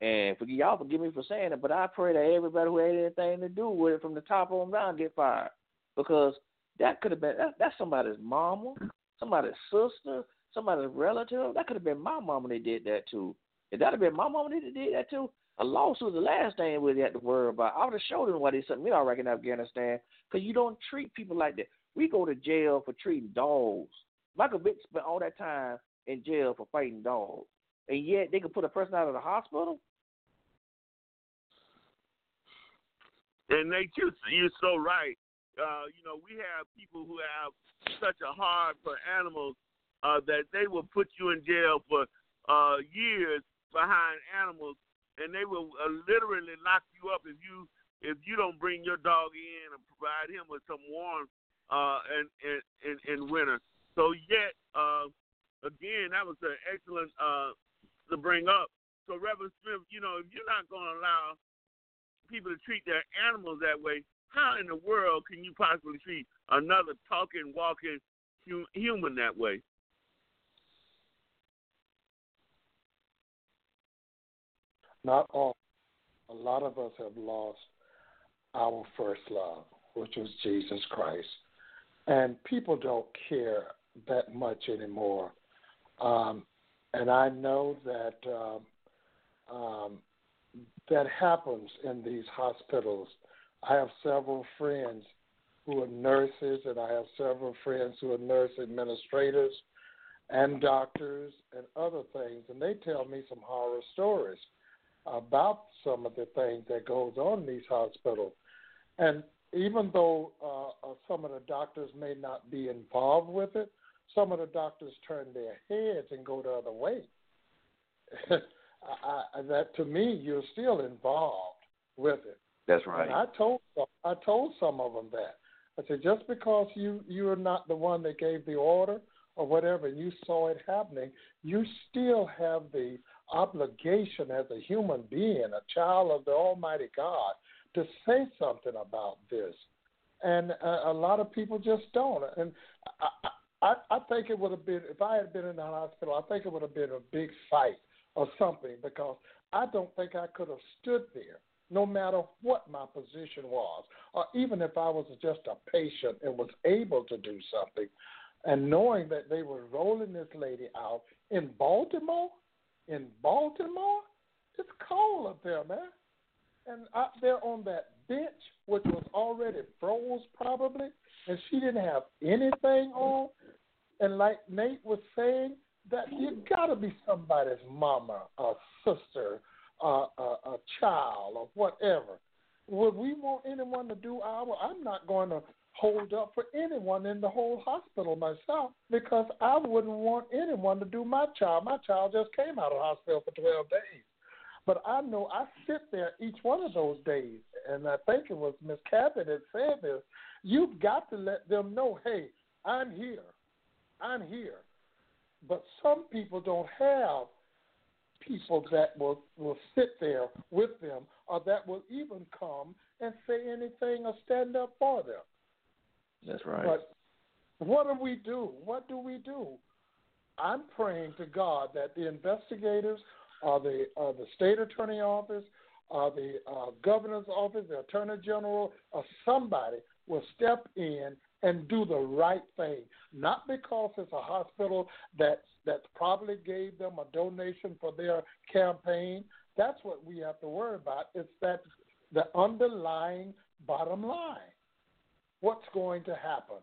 And for y'all forgive me for saying it, but I pray that everybody who had anything to do with it from the top on down get fired, because that could have been that, that's somebody's mama, somebody's sister, somebody's relative. That could have been my mama they did that too. If that had been my mama they did that too. a lawsuit the last thing we had to worry about. I would have showed them why they sent me already in Afghanistan, because you don't treat people like that. We go to jail for treating dogs. Michael Vick spent all that time in jail for fighting dogs, and yet they could put a person out of the hospital. And they just, you're so right. Uh, you know, we have people who have such a heart for animals uh, that they will put you in jail for uh, years behind animals, and they will uh, literally lock you up if you if you don't bring your dog in and provide him with some warmth uh, in, in, in, in winter. So yet, uh, again, that was an excellent uh, to bring up. So Reverend Smith, you know, if you're not going to allow people to treat their animals that way, how in the world can you possibly treat another talking, walking human that way? Not all. A lot of us have lost our first love, which was Jesus Christ and people don't care that much anymore. Um, and I know that um, um, that happens in these hospitals. I have several friends who are nurses, and I have several friends who are nurse administrators and doctors and other things, and they tell me some horror stories about some of the things that goes on in these hospitals. And even though uh, uh, some of the doctors may not be involved with it, some of the doctors turn their heads and go the other way. I, that to me, you're still involved with it. That's right. And I told I told some of them that. I said just because you you are not the one that gave the order or whatever, and you saw it happening, you still have the obligation as a human being, a child of the Almighty God, to say something about this, and uh, a lot of people just don't. And I, I, I think it would have been if I had been in the hospital. I think it would have been a big fight or something because I don't think I could have stood there, no matter what my position was, or even if I was just a patient and was able to do something, and knowing that they were rolling this lady out in Baltimore, in Baltimore, it's cold up there, man and out there on that bench, which was already froze probably, and she didn't have anything on. And like Nate was saying, that you got to be somebody's mama, a sister, a, a, child, or whatever. Would we want anyone to do our? I'm not going to hold up for anyone in the whole hospital myself because I wouldn't want anyone to do my child. My child just came out of the hospital for 12 days. But I know I sit there each one of those days, and I think it was Miss Cabot that said this. You've got to let them know, hey, I'm here, I'm here. But some people don't have people that will will sit there with them, or that will even come and say anything or stand up for them. That's right. But what do we do? What do we do? I'm praying to God that the investigators uh, the uh, the state attorney office, uh, the uh, governor's office, the attorney general, or somebody will step in and do the right thing. Not because it's a hospital that that probably gave them a donation for their campaign. That's what we have to worry about. It's that the underlying bottom line. What's going to happen?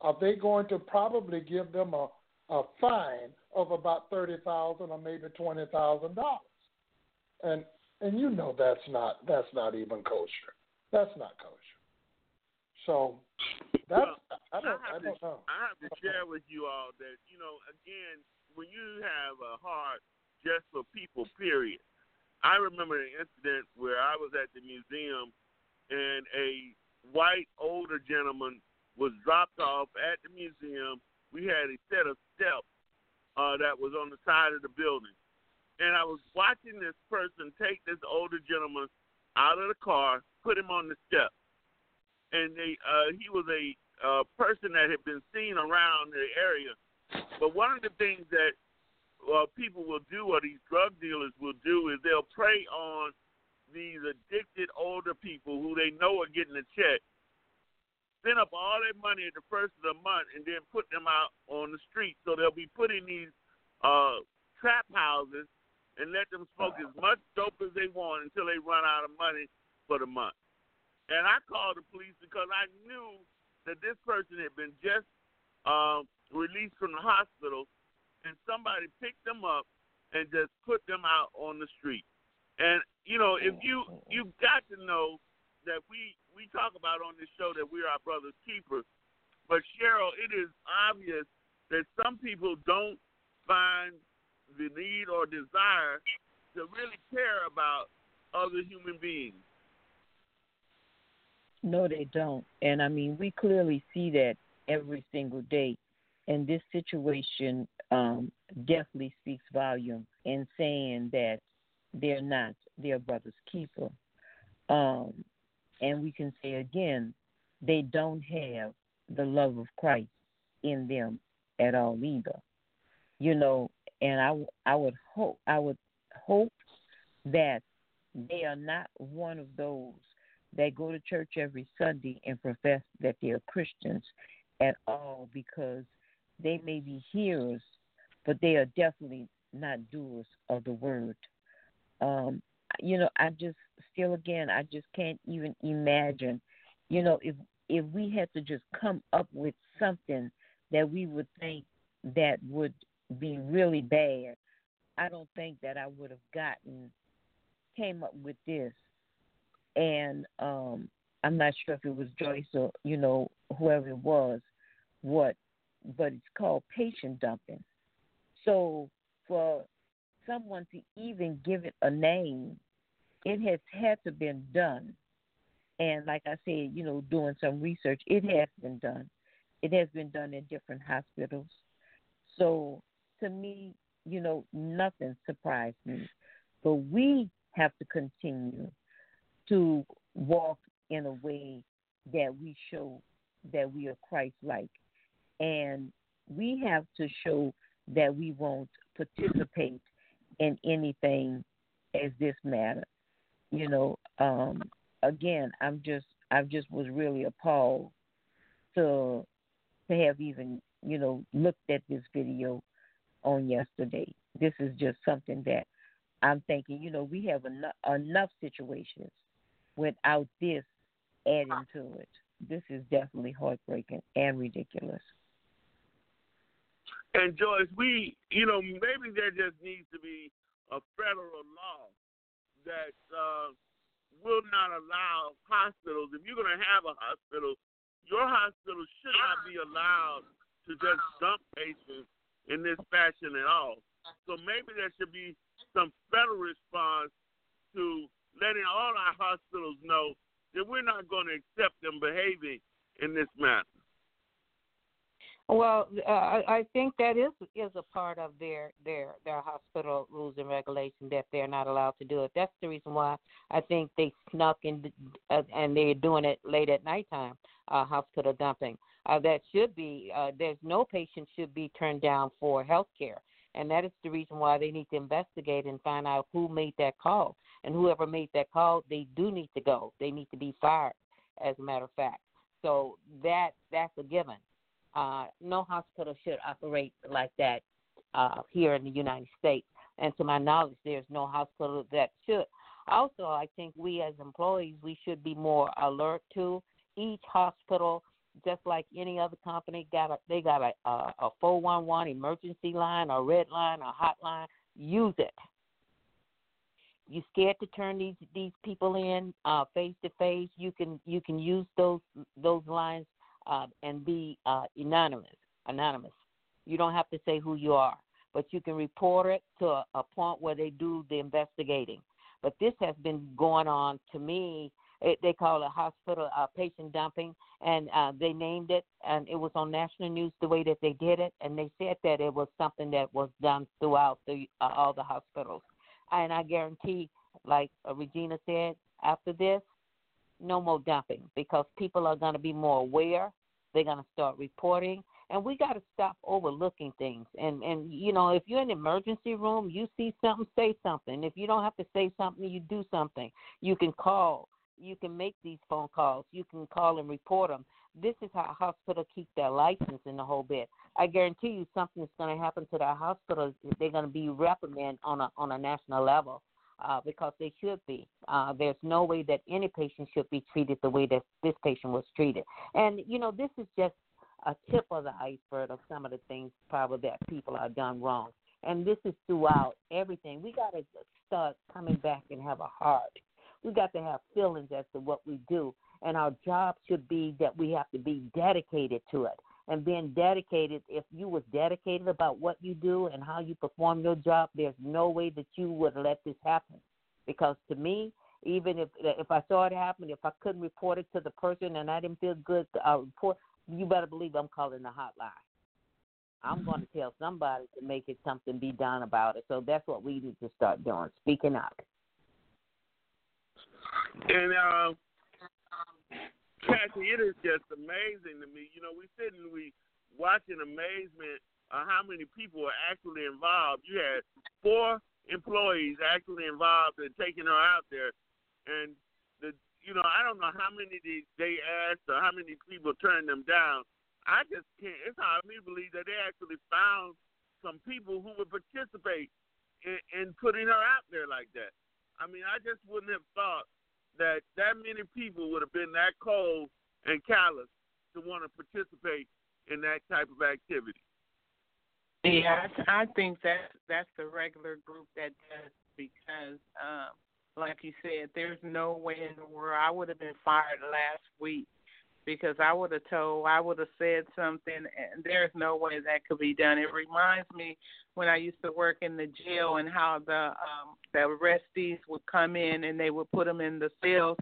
Are they going to probably give them a, a fine of about thirty thousand or maybe twenty thousand dollars, and and you know that's not that's not even kosher. That's not kosher. So that's well, I don't I, I don't to, know. I have to share with you all that you know again when you have a heart just for people, period. I remember an incident where I was at the museum and a white older gentleman was dropped off at the museum. We had a set of steps uh, that was on the side of the building. And I was watching this person take this older gentleman out of the car, put him on the step. And they uh, he was a a person that had been seen around the area. But one of the things that uh, people will do, or these drug dealers will do, is they'll prey on these addicted older people who they know are getting a check, send up all their money at the first of the month, and then put them out on the street. So they'll be put in these uh, trap houses and let them smoke as much dope as they want until they run out of money for the month. And I called the police because I knew that this person had been just um, released from the hospital, and somebody picked them up and just put them out on the street. And you know, if you you've got to know that we we talk about on this show that we're our brother's keeper, but Cheryl, it is obvious that some people don't find the need or desire to really care about other human beings. No, they don't. And I mean, we clearly see that every single day. And this situation um, definitely speaks volume in saying that they're not their brother's keeper. Um, and we can say again, they don't have the love of Christ in them at all either. You know, and I I would hope I would hope that they are not one of those that go to church every Sunday and profess that they are Christians at all because they may be hearers, but they are definitely not doers of the word. Um, you know, I just still again, I just can't even imagine, you know, if if we had to just come up with something that we would think that would be really bad, I don't think that I would have gotten came up with this. And um I'm not sure if it was Joyce or, you know, whoever it was, what but it's called patient dumping. So for someone to even give it a name, it has had to been done. And like I said, you know, doing some research, it has been done. It has been done in different hospitals. So to me, you know, nothing surprised me. But we have to continue to walk in a way that we show that we are Christ like. And we have to show that we won't participate in anything as this matter. You know, um, again, I'm just I just was really appalled to to have even you know looked at this video on yesterday. This is just something that I'm thinking. You know, we have enough enough situations without this adding to it. This is definitely heartbreaking and ridiculous. And Joyce, we, you know, maybe there just needs to be a federal law that uh, will not allow hospitals. If you're going to have a hospital, your hospital should not be allowed to just dump patients in this fashion at all. So maybe there should be some federal response to letting all our hospitals know that we're not going to accept them behaving in this manner. Well, uh, I think that is is a part of their their their hospital rules and regulations that they're not allowed to do it. That's the reason why I think they snuck in uh, and they're doing it late at nighttime. Uh, hospital dumping. Uh, that should be. Uh, there's no patient should be turned down for health care, and that is the reason why they need to investigate and find out who made that call. And whoever made that call, they do need to go. They need to be fired, as a matter of fact. So that that's a given uh, no hospital should operate like that uh, here in the United States. And to my knowledge, there's no hospital that should. Also, I think we as employees, we should be more alert to each hospital, just like any other company, got a, they got a, a, a 411 emergency line, a red line, a hotline. Use it. You scared to turn these these people in face to face? You can you can use those those lines uh, and be uh, anonymous. Anonymous. You don't have to say who you are, but you can report it to a, a point where they do the investigating. But this has been going on to me. It, they call it hospital uh, patient dumping, and uh, they named it, and it was on national news the way that they did it, and they said that it was something that was done throughout the uh, all the hospitals. And I guarantee, like uh, Regina said, after this, no more dumping because people are going to be more aware they're going to start reporting. And we got to stop overlooking things. And and you know, if you're in emergency room, you see something, say something. If you don't have to say something, you do something. You can call. You can make these phone calls. You can call and report them. This is how a hospital keep their license in the whole bit. I guarantee you, something's going to happen to that hospital. They're going to be reprimanded on a on a national level uh, because they should be. Uh, there's no way that any patient should be treated the way that this patient was treated. And you know, this is just a tip of the iceberg of some of the things probably that people are done wrong. And this is throughout everything. We got to start coming back and have a heart. We got to have feelings as to what we do, and our job should be that we have to be dedicated to it. And being dedicated if you was dedicated about what you do and how you perform your job there's no way that you would let this happen. Because to me even if if i saw it happen if i couldn't report it to the person and i didn't feel good to uh, report you better believe i'm calling the hotline. I'm going to tell somebody to make it something be done about it. So that's what we need to start doing speaking up. And uh Cassie, it is just amazing to me. You know, we sit and we watch in amazement of how many people are actually involved. You had four employees actually involved in taking her out there, and the you know I don't know how many they, they asked or how many people turned them down. I just can't. It's hard for me to believe that they actually found some people who would participate in, in putting her out there like that. I mean, I just wouldn't have thought that that many people would have been that cold and callous to want to participate in that type of activity. Yeah, I, think that's that's the regular group that does because, um, like you said, there's no way in the world I would have been fired last week because I would have told, I would have said something, and there's no way that could be done. It reminds me when I used to work in the jail and how the um, the arrestees would come in and they would put them in the cells,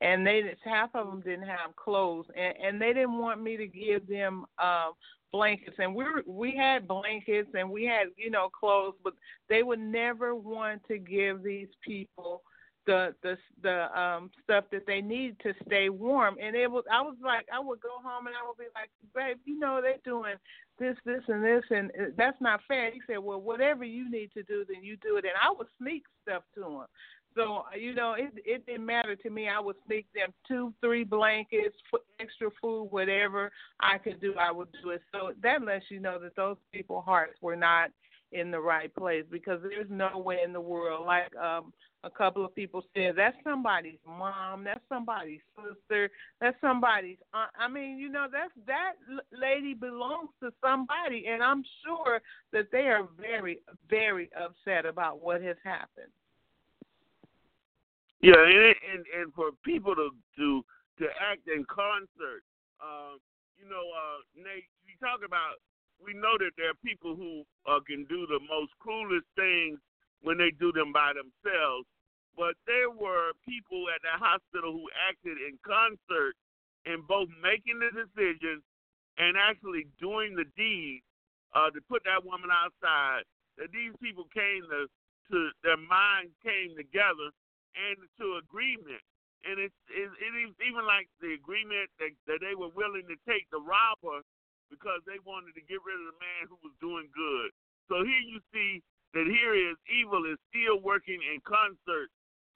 and they half of them didn't have clothes, and, and they didn't want me to give them um, blankets, and we were, we had blankets and we had you know clothes, but they would never want to give these people the the the um stuff that they need to stay warm. And it was I was like I would go home and I would be like babe you know they're doing this this and this and that's not fair. He said well whatever you need to do then you do it. And I would sneak stuff to him. So you know it it didn't matter to me. I would sneak them two three blankets extra food whatever I could do I would do it. So that lets you know that those people's hearts were not in the right place because there's no way in the world like um a couple of people said that's somebody's mom, that's somebody's sister, that's somebody's aunt. I mean, you know, that's that lady belongs to somebody, and I'm sure that they are very, very upset about what has happened. Yeah, and and, and for people to to to act in concert, uh, you know, uh, Nate, you talk about. We know that there are people who uh, can do the most cruelest things when they do them by themselves. But there were people at that hospital who acted in concert in both making the decision and actually doing the deed uh, to put that woman outside. That these people came to, to their minds came together and to agreement. And it's, it's it is even like the agreement that, that they were willing to take the robber because they wanted to get rid of the man who was doing good. So here you see that here is evil is still working in concert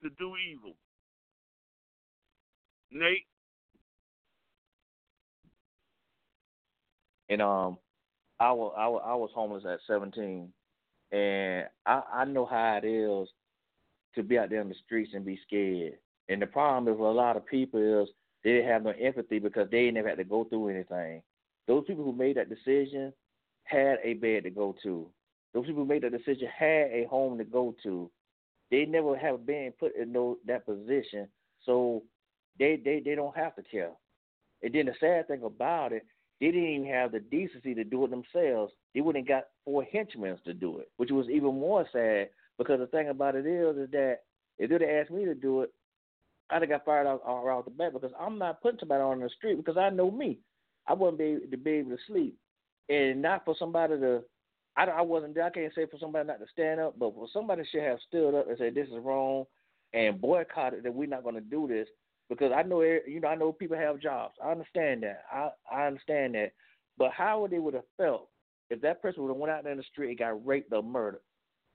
to do evil. Nate? And um I was I was I was homeless at seventeen and I, I know how it is to be out there in the streets and be scared. And the problem is with a lot of people is they didn't have no empathy because they never had to go through anything. Those people who made that decision had a bed to go to. Those people who made that decision had a home to go to. They never have been put in no, that position, so they, they they don't have to care. And then the sad thing about it, they didn't even have the decency to do it themselves. They wouldn't got four henchmen to do it, which was even more sad because the thing about it is, is that if they'd asked me to do it, I'd have got fired out, out, out the bat because I'm not putting somebody on the street because I know me. I wouldn't be able to be able to sleep, and not for somebody to. I, I wasn't there. I can't say for somebody not to stand up, but for somebody should have stood up and said this is wrong and boycotted that we're not going to do this because I know you know I know people have jobs. I understand that. I I understand that. But how would they would have felt if that person would have went out there in the street and got raped or murdered?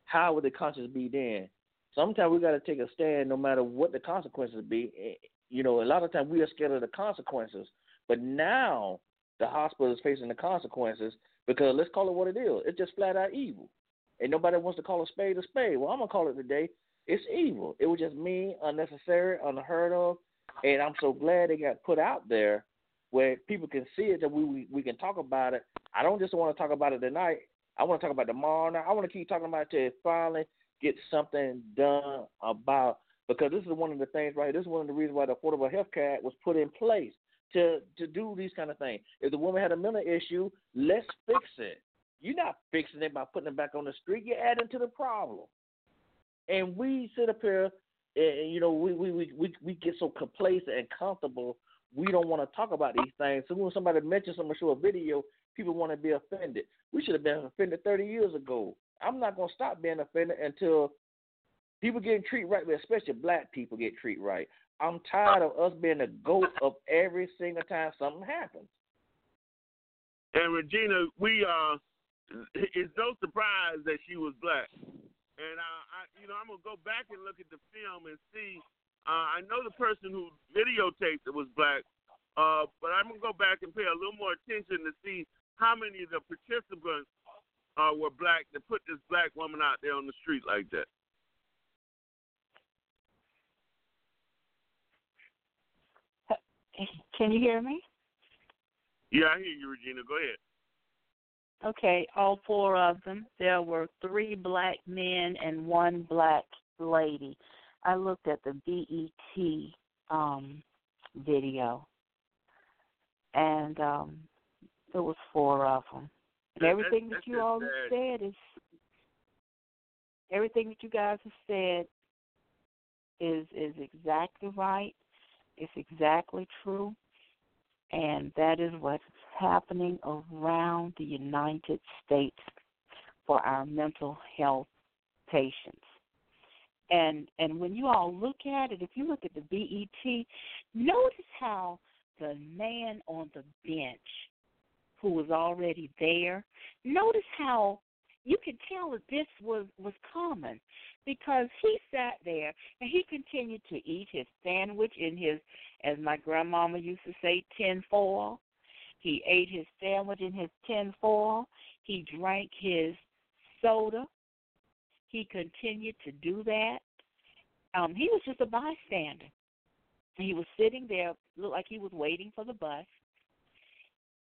How would the conscience be then? Sometimes we got to take a stand, no matter what the consequences be. Eh, you know, a lot of times we are scared of the consequences, but now the hospital is facing the consequences because let's call it what it is. It's just flat out evil, and nobody wants to call a spade a spade. Well, I'm gonna call it today. It's evil. It was just mean, unnecessary, unheard of, and I'm so glad it got put out there where people can see it that we we, we can talk about it. I don't just want to talk about it tonight. I want to talk about tomorrow night. I want to keep talking about it till it finally gets something done about because this is one of the things right. This is one of the reasons why the Affordable Health Care Act was put in place to to do these kind of things. If the woman had a mental issue, let's fix it. You're not fixing it by putting it back on the street. You're adding to the problem. And we sit up here and you know, we we we we, we get so complacent and comfortable. We don't want to talk about these things. So when somebody mentions something, show a video, people want to be offended. We should have been offended 30 years ago. I'm not gonna stop being offended until people getting treated right, especially black people get treated right. I'm tired of us being the goat of every single time something happens. And Regina, we uh, it's no surprise that she was black. And uh, I, you know, I'm gonna go back and look at the film and see. Uh, I know the person who videotaped it was black, uh, but I'm gonna go back and pay a little more attention to see how many of the participants uh, were black to put this black woman out there on the street like that. Can you hear me? Yeah, I hear you, Regina. Go ahead. Okay, all four of them. There were three black men and one black lady. I looked at the BET um, video, and um, there was four of them. And everything that you all have said is everything that you guys have said is is exactly right. It's exactly true. And that is what's happening around the United States for our mental health patients. And and when you all look at it, if you look at the BET, notice how the man on the bench who was already there, notice how you can tell that this was was common because he sat there and he continued to eat his sandwich in his as my grandmama used to say, tin foil. He ate his sandwich in his tin foil. He drank his soda. He continued to do that. Um, he was just a bystander. He was sitting there, looked like he was waiting for the bus.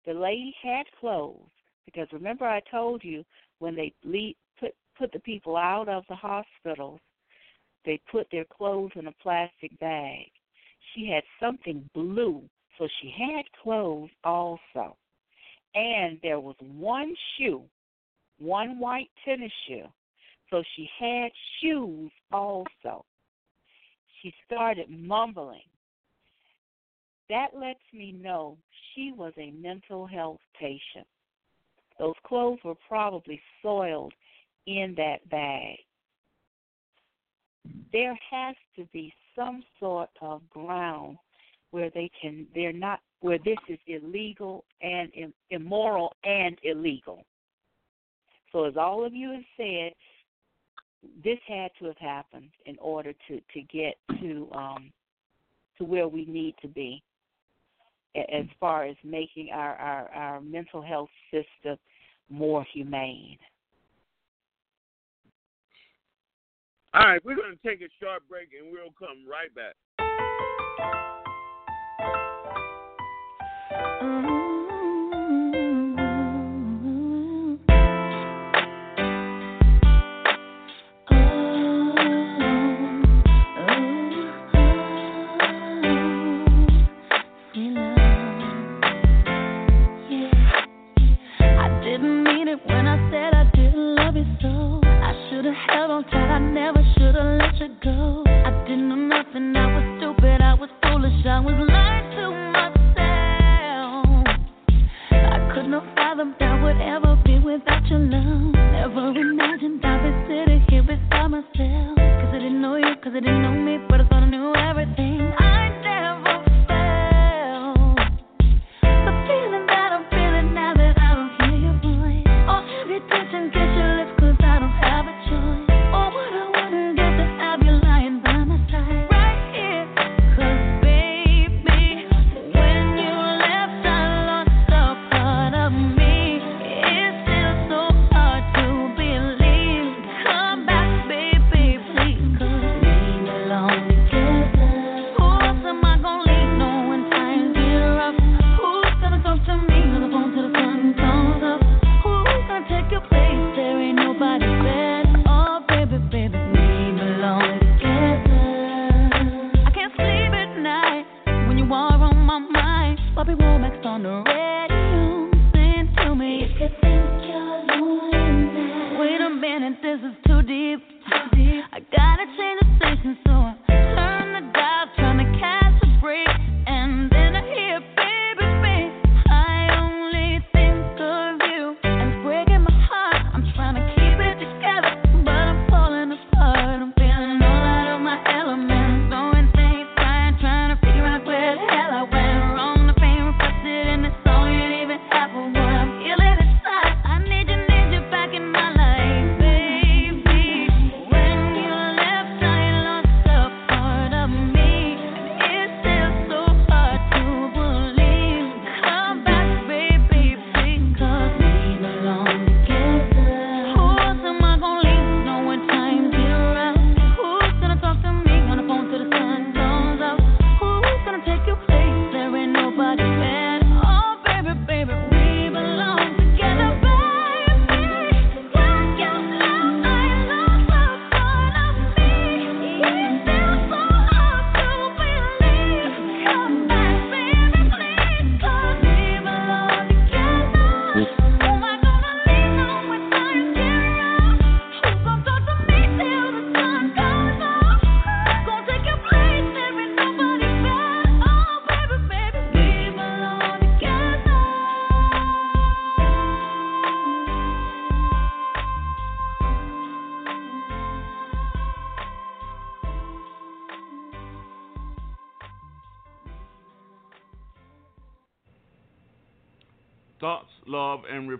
The lady had clothes because remember I told you when they lead, put put the people out of the hospitals, they put their clothes in a plastic bag she had something blue, so she had clothes also. And there was one shoe, one white tennis shoe, so she had shoes also. She started mumbling. That lets me know she was a mental health patient. Those clothes were probably soiled in that bag. There has to be some sort of ground where they can they're not where this is illegal and immoral and illegal. So as all of you have said, this had to have happened in order to to get to um to where we need to be as far as making our our, our mental health system more humane. All right, we're going to take a short break and we'll come right back.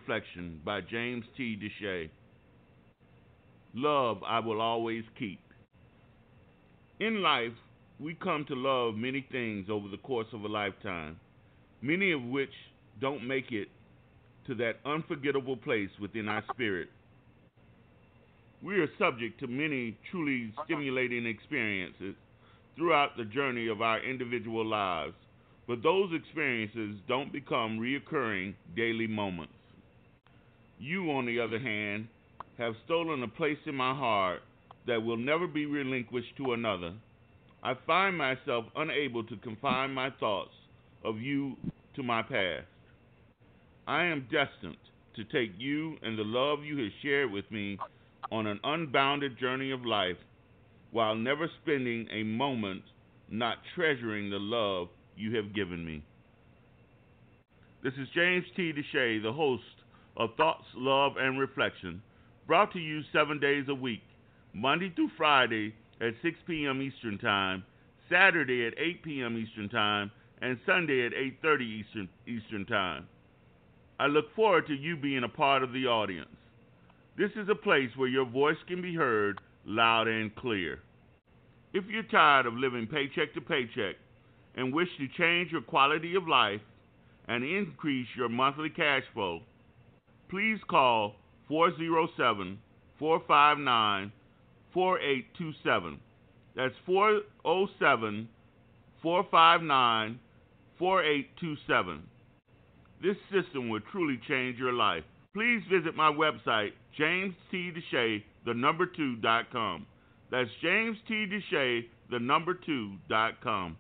Reflection by James T. Deshay. Love I will always keep. In life, we come to love many things over the course of a lifetime, many of which don't make it to that unforgettable place within our spirit. We are subject to many truly stimulating experiences throughout the journey of our individual lives, but those experiences don't become reoccurring daily moments. You, on the other hand, have stolen a place in my heart that will never be relinquished to another. I find myself unable to confine my thoughts of you to my past. I am destined to take you and the love you have shared with me on an unbounded journey of life while never spending a moment not treasuring the love you have given me. This is James T. Deshay, the host of Thoughts, Love, and Reflection, brought to you seven days a week, Monday through Friday at 6 p.m. Eastern Time, Saturday at 8 p.m. Eastern Time, and Sunday at 8:30 Eastern Eastern Time. I look forward to you being a part of the audience. This is a place where your voice can be heard loud and clear. If you're tired of living paycheck to paycheck and wish to change your quality of life and increase your monthly cash flow, please call 407 459 4827. That's 407 459 4827. This system will truly change your life. Please visit my website, James T. Deshay, the number two dot com. That's James T. Deshay, the number two dot com.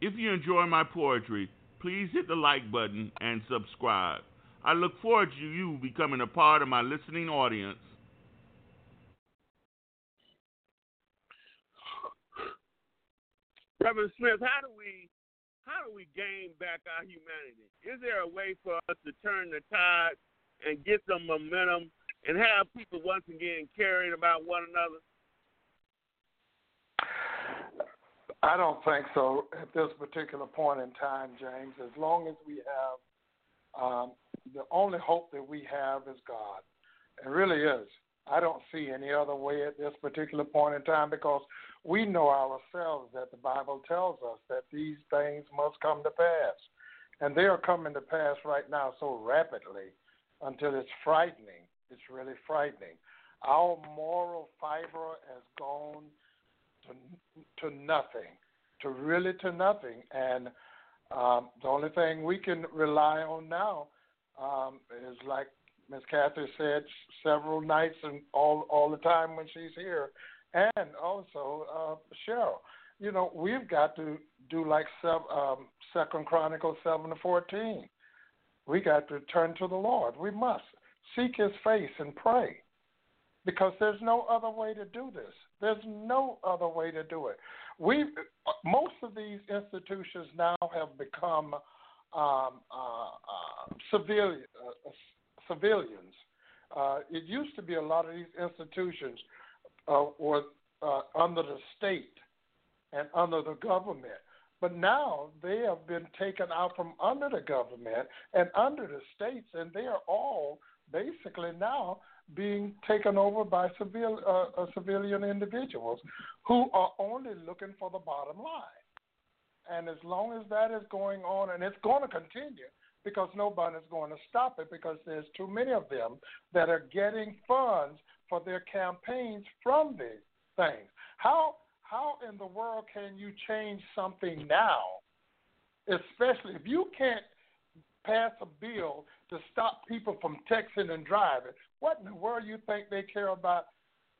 If you enjoy my poetry, please hit the like button and subscribe. I look forward to you becoming a part of my listening audience. Reverend Smith, how do we how do we gain back our humanity? Is there a way for us to turn the tide and get some momentum and have people once again caring about one another? I don't think so at this particular point in time, James. As long as we have, um, the only hope that we have is God. It really is. I don't see any other way at this particular point in time because we know ourselves that the Bible tells us that these things must come to pass. And they are coming to pass right now so rapidly until it's frightening. It's really frightening. Our moral fiber has gone to, to nothing, to really to nothing. And um, the only thing we can rely on now um, is like Miss Cathy said several nights and all all the time when she's here, and also uh, Cheryl. you know, we've got to do like seven, um, Second Chronicles seven to fourteen. We got to turn to the Lord. We must seek His face and pray, because there's no other way to do this. There's no other way to do it. We most of these institutions now have become um, uh, uh, civilian, uh, civilians. Uh, it used to be a lot of these institutions were under the state and under the government. But now they have been taken out from under the government and under the states, and they are all basically now being taken over by civil, uh, civilian individuals who are only looking for the bottom line. And as long as that is going on, and it's going to continue because nobody's going to stop it because there's too many of them that are getting funds for their campaigns from these things. How how in the world can you change something now, especially if you can't pass a bill to stop people from texting and driving? What in the world do you think they care about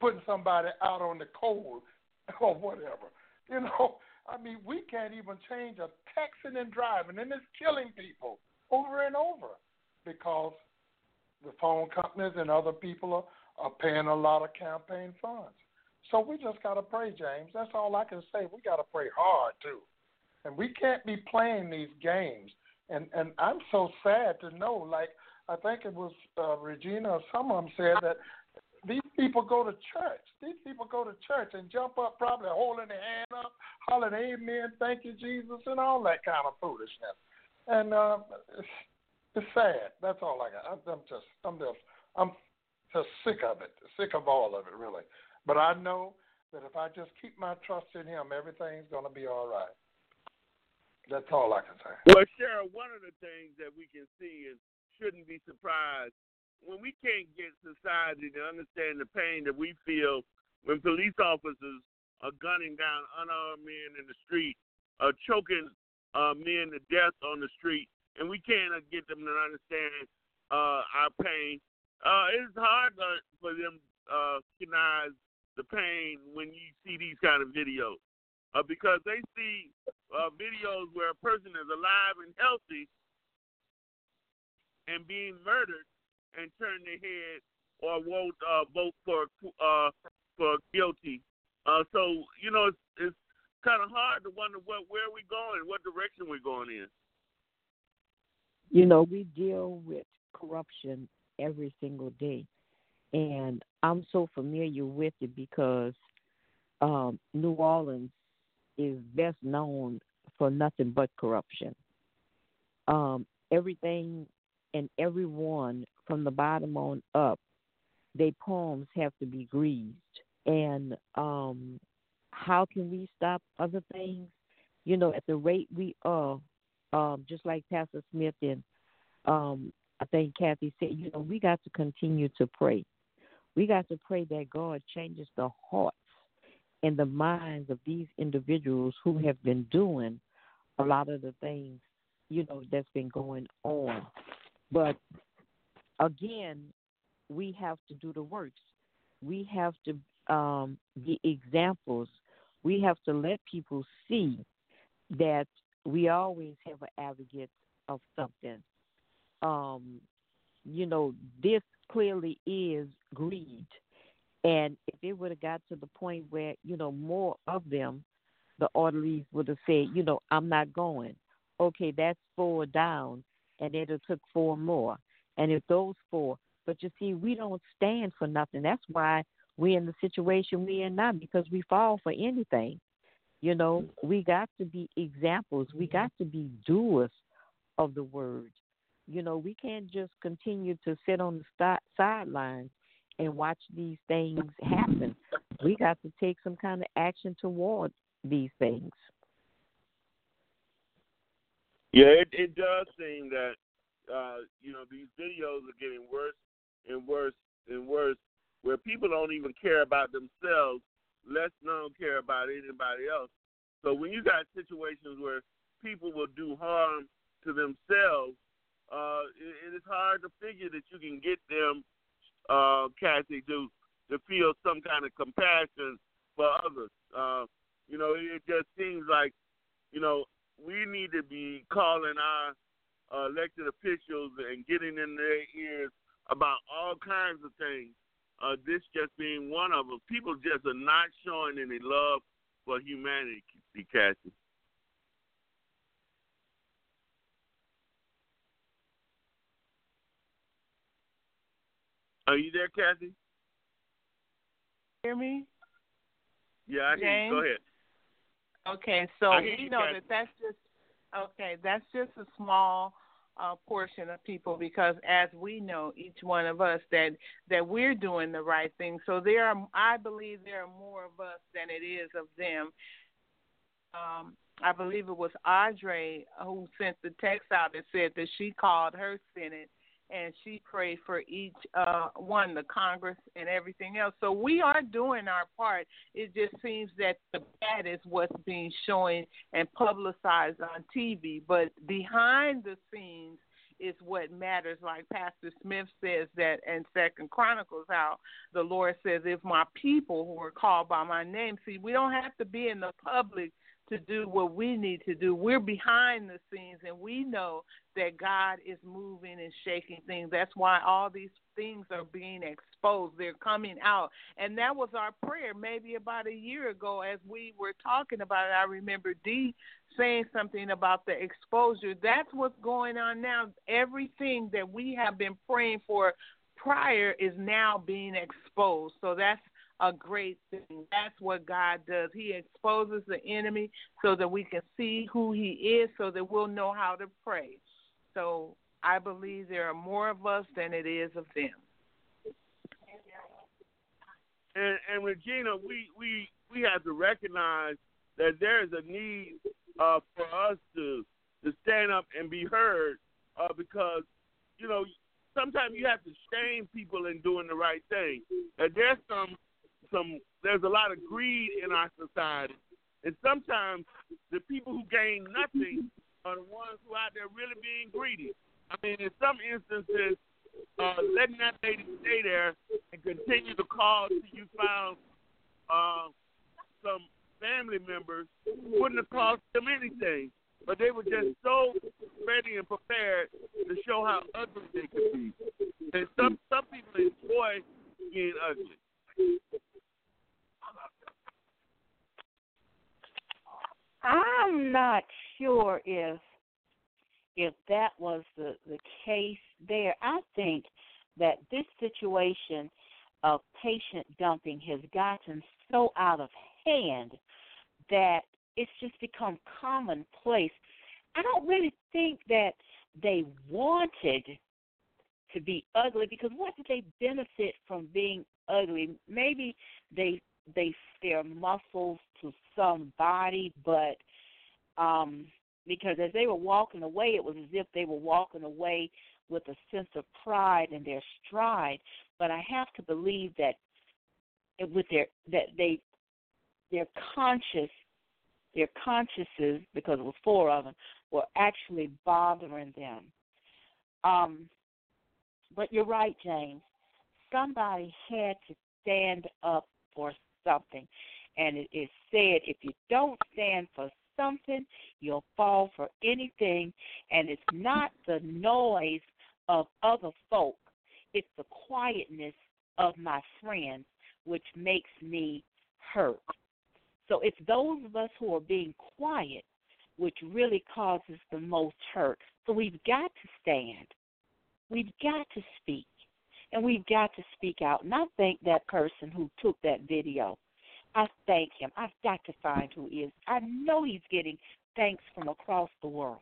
putting somebody out on the cold or whatever? You know, I mean, we can't even change a texting and driving, and it's killing people over and over because the phone companies and other people are, are paying a lot of campaign funds. So we just got to pray, James. That's all I can say. We got to pray hard, too. And we can't be playing these games. And and I'm so sad to know, like, I think it was uh, Regina or them said that people go to church. These people go to church and jump up, probably holding their hand up, hollering "Amen, thank you, Jesus," and all that kind of foolishness. And uh, it's, it's sad. That's all I got. I'm just, I'm just, I'm just sick of it. Sick of all of it, really. But I know that if I just keep my trust in Him, everything's going to be all right. That's all I can say. Well, Cheryl, one of the things that we can see is shouldn't be surprised when we can't get society to understand the pain that we feel when police officers are gunning down unarmed men in the street, uh, choking uh, men to death on the street, and we can't get them to understand uh, our pain. Uh, it's hard to, for them uh, recognize the pain when you see these kind of videos uh, because they see uh, videos where a person is alive and healthy and being murdered and turn their head or won't uh, vote for uh, for guilty. Uh, so you know it's, it's kind of hard to wonder what where we going, what direction we're going in. You know, we deal with corruption every single day, and I'm so familiar with it because um, New Orleans is best known for nothing but corruption. Um, everything and everyone from the bottom on up, their palms have to be greased. And um, how can we stop other things? You know, at the rate we are, um, just like Pastor Smith and um, I think Kathy said, you know, we got to continue to pray. We got to pray that God changes the hearts and the minds of these individuals who have been doing a lot of the things, you know, that's been going on. But again, we have to do the works. We have to um, be examples. We have to let people see that we always have an advocate of something. Um, you know, this clearly is greed. And if it would have got to the point where, you know, more of them, the orderlies would have said, you know, I'm not going. Okay, that's four down and it took four more. And if those four, but you see, we don't stand for nothing. That's why we're in the situation we're in now because we fall for anything. You know, we got to be examples. We got to be doers of the word. You know, we can't just continue to sit on the sidelines and watch these things happen. We got to take some kind of action toward these things. Yeah, it, it does seem that uh, you know these videos are getting worse and worse and worse, where people don't even care about themselves, less known care about anybody else. So when you got situations where people will do harm to themselves, uh, it, it is hard to figure that you can get them, uh, Kathy, to to feel some kind of compassion for others. Uh, You know, it just seems like, you know, we need to be calling our uh, elected officials and getting in their ears about all kinds of things. Uh, this just being one of them. People just are not showing any love for humanity, Cassie. Are you there, Kathy? Hear me? Yeah, I hear you. Go ahead. Okay, so we you, know Kathy. that that's just okay. That's just a small uh, portion of people because, as we know, each one of us that that we're doing the right thing. So there are, I believe, there are more of us than it is of them. Um, I believe it was Audrey who sent the text out that said that she called her Senate and she prayed for each uh, one, the Congress and everything else. So we are doing our part. It just seems that the bad is what's being shown and publicized on TV, but behind the scenes is what matters. Like Pastor Smith says that in Second Chronicles, how the Lord says, "If my people who are called by my name," see, we don't have to be in the public to do what we need to do. We're behind the scenes and we know that God is moving and shaking things. That's why all these things are being exposed. They're coming out. And that was our prayer maybe about a year ago as we were talking about it. I remember Dee saying something about the exposure. That's what's going on now. Everything that we have been praying for prior is now being exposed. So that's a great thing. That's what God does. He exposes the enemy so that we can see who he is, so that we'll know how to pray. So I believe there are more of us than it is of them. And, and Regina, we, we, we have to recognize that there is a need uh, for us to to stand up and be heard uh, because, you know, sometimes you have to shame people in doing the right thing. And there's some some there's a lot of greed in our society, and sometimes the people who gain nothing are the ones who are out there really being greedy. I mean, in some instances, uh, letting that lady stay there and continue to call till you found uh, some family members wouldn't have cost them anything, but they were just so ready and prepared to show how ugly they could be. And some some people enjoy being ugly. I'm not sure if if that was the the case there. I think that this situation of patient dumping has gotten so out of hand that it's just become commonplace. I don't really think that they wanted to be ugly because what did they benefit from being ugly? Maybe they they their muscles to somebody, but um because as they were walking away, it was as if they were walking away with a sense of pride in their stride. But I have to believe that with their that they their conscious their consciences because it was four of them were actually bothering them. Um, but you're right, James. Somebody had to stand up for something. And it is said if you don't stand for something, you'll fall for anything. And it's not the noise of other folk, it's the quietness of my friends which makes me hurt. So it's those of us who are being quiet which really causes the most hurt. So we've got to stand. We've got to speak. And we've got to speak out. And I thank that person who took that video. I thank him. I've got to find who is. I know he's getting thanks from across the world.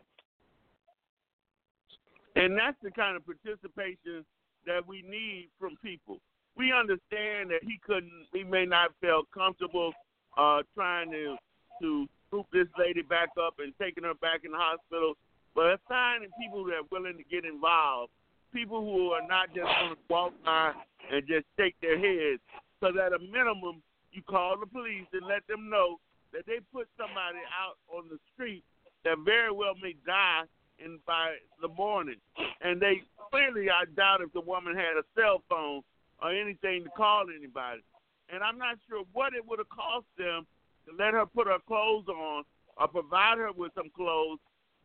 And that's the kind of participation that we need from people. We understand that he couldn't, he may not feel comfortable uh, trying to to scoop this lady back up and taking her back in the hospital, but finding people that are willing to get involved, people who are not just going to walk by and just shake their heads. So at a minimum, you call the police and let them know that they put somebody out on the street that very well may die in by the morning. And they clearly, I doubt if the woman had a cell phone or anything to call anybody. And I'm not sure what it would have cost them to let her put her clothes on or provide her with some clothes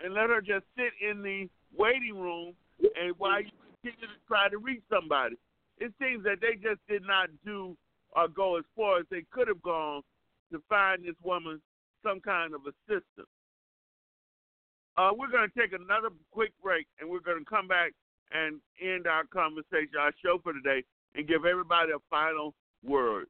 and let her just sit in the waiting room and while you continue to try to reach somebody. It seems that they just did not do or go as far as they could have gone to find this woman some kind of assistance. Uh, we're going to take another quick break and we're going to come back and end our conversation, our show for today, and give everybody a final word.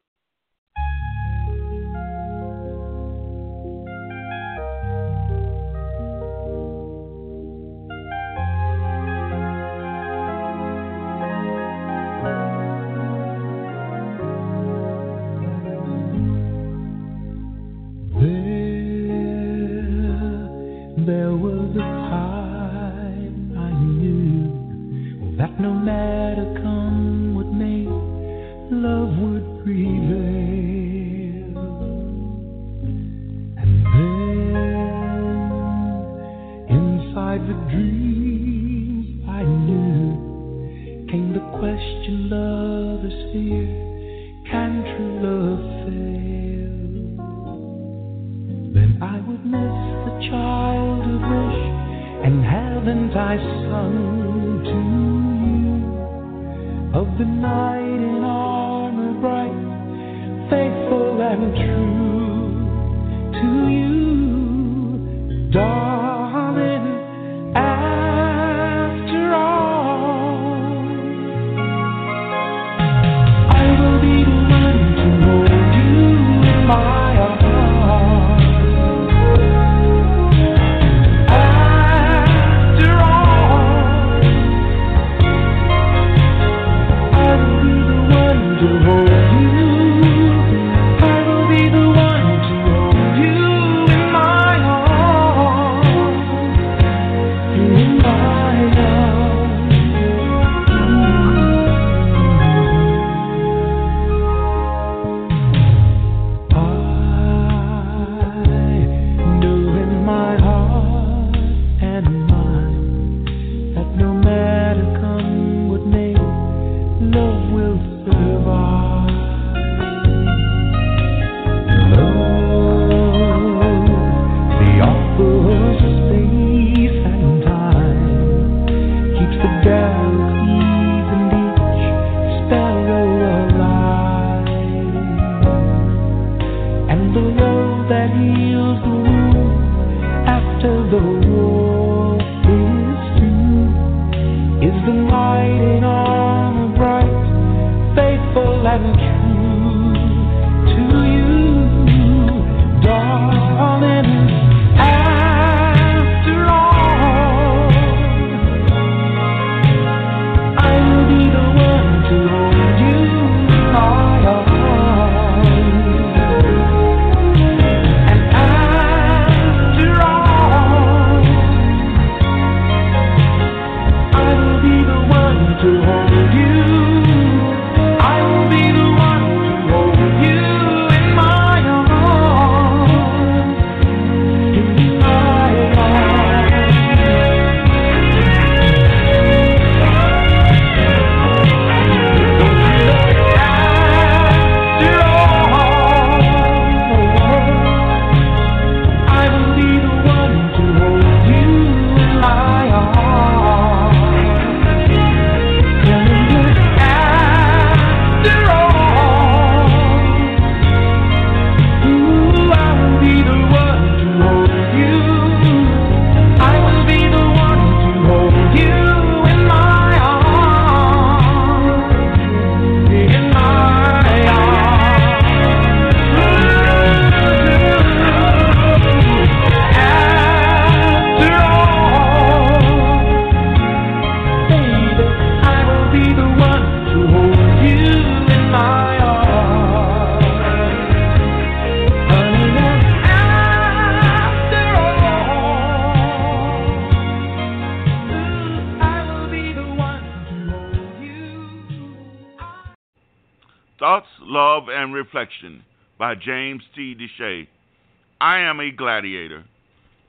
Gladiator.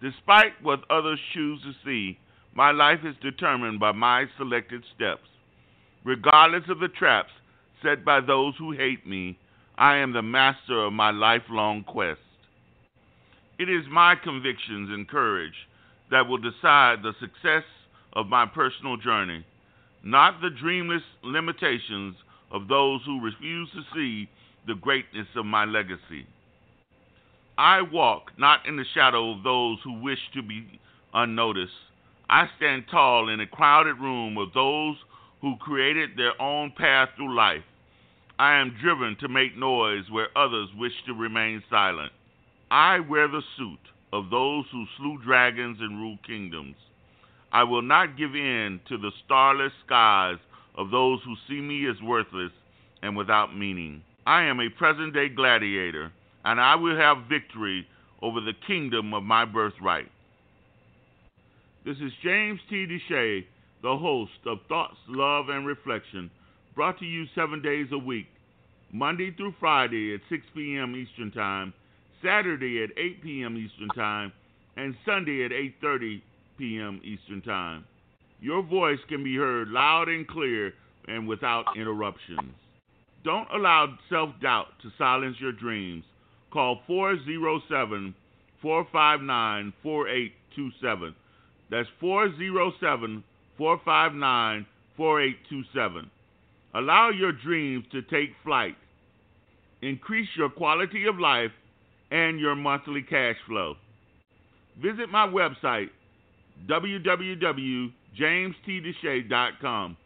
Despite what others choose to see, my life is determined by my selected steps. Regardless of the traps set by those who hate me, I am the master of my lifelong quest. It is my convictions and courage that will decide the success of my personal journey, not the dreamless limitations of those who refuse to see the greatness of my legacy. I walk not in the shadow of those who wish to be unnoticed. I stand tall in a crowded room of those who created their own path through life. I am driven to make noise where others wish to remain silent. I wear the suit of those who slew dragons and ruled kingdoms. I will not give in to the starless skies of those who see me as worthless and without meaning. I am a present day gladiator, and I will have victory over the kingdom of my birthright. This is James T. DeShay, the host of Thoughts, Love, and Reflection, brought to you seven days a week, Monday through Friday at 6 p.m. Eastern Time, Saturday at 8 p.m. Eastern Time, and Sunday at 8:30 p.m. Eastern Time. Your voice can be heard loud and clear and without interruptions. Don't allow self-doubt to silence your dreams. Call 407 459 4827. That's 407 459 4827. Allow your dreams to take flight. Increase your quality of life and your monthly cash flow. Visit my website, www.jamestdeshay.com.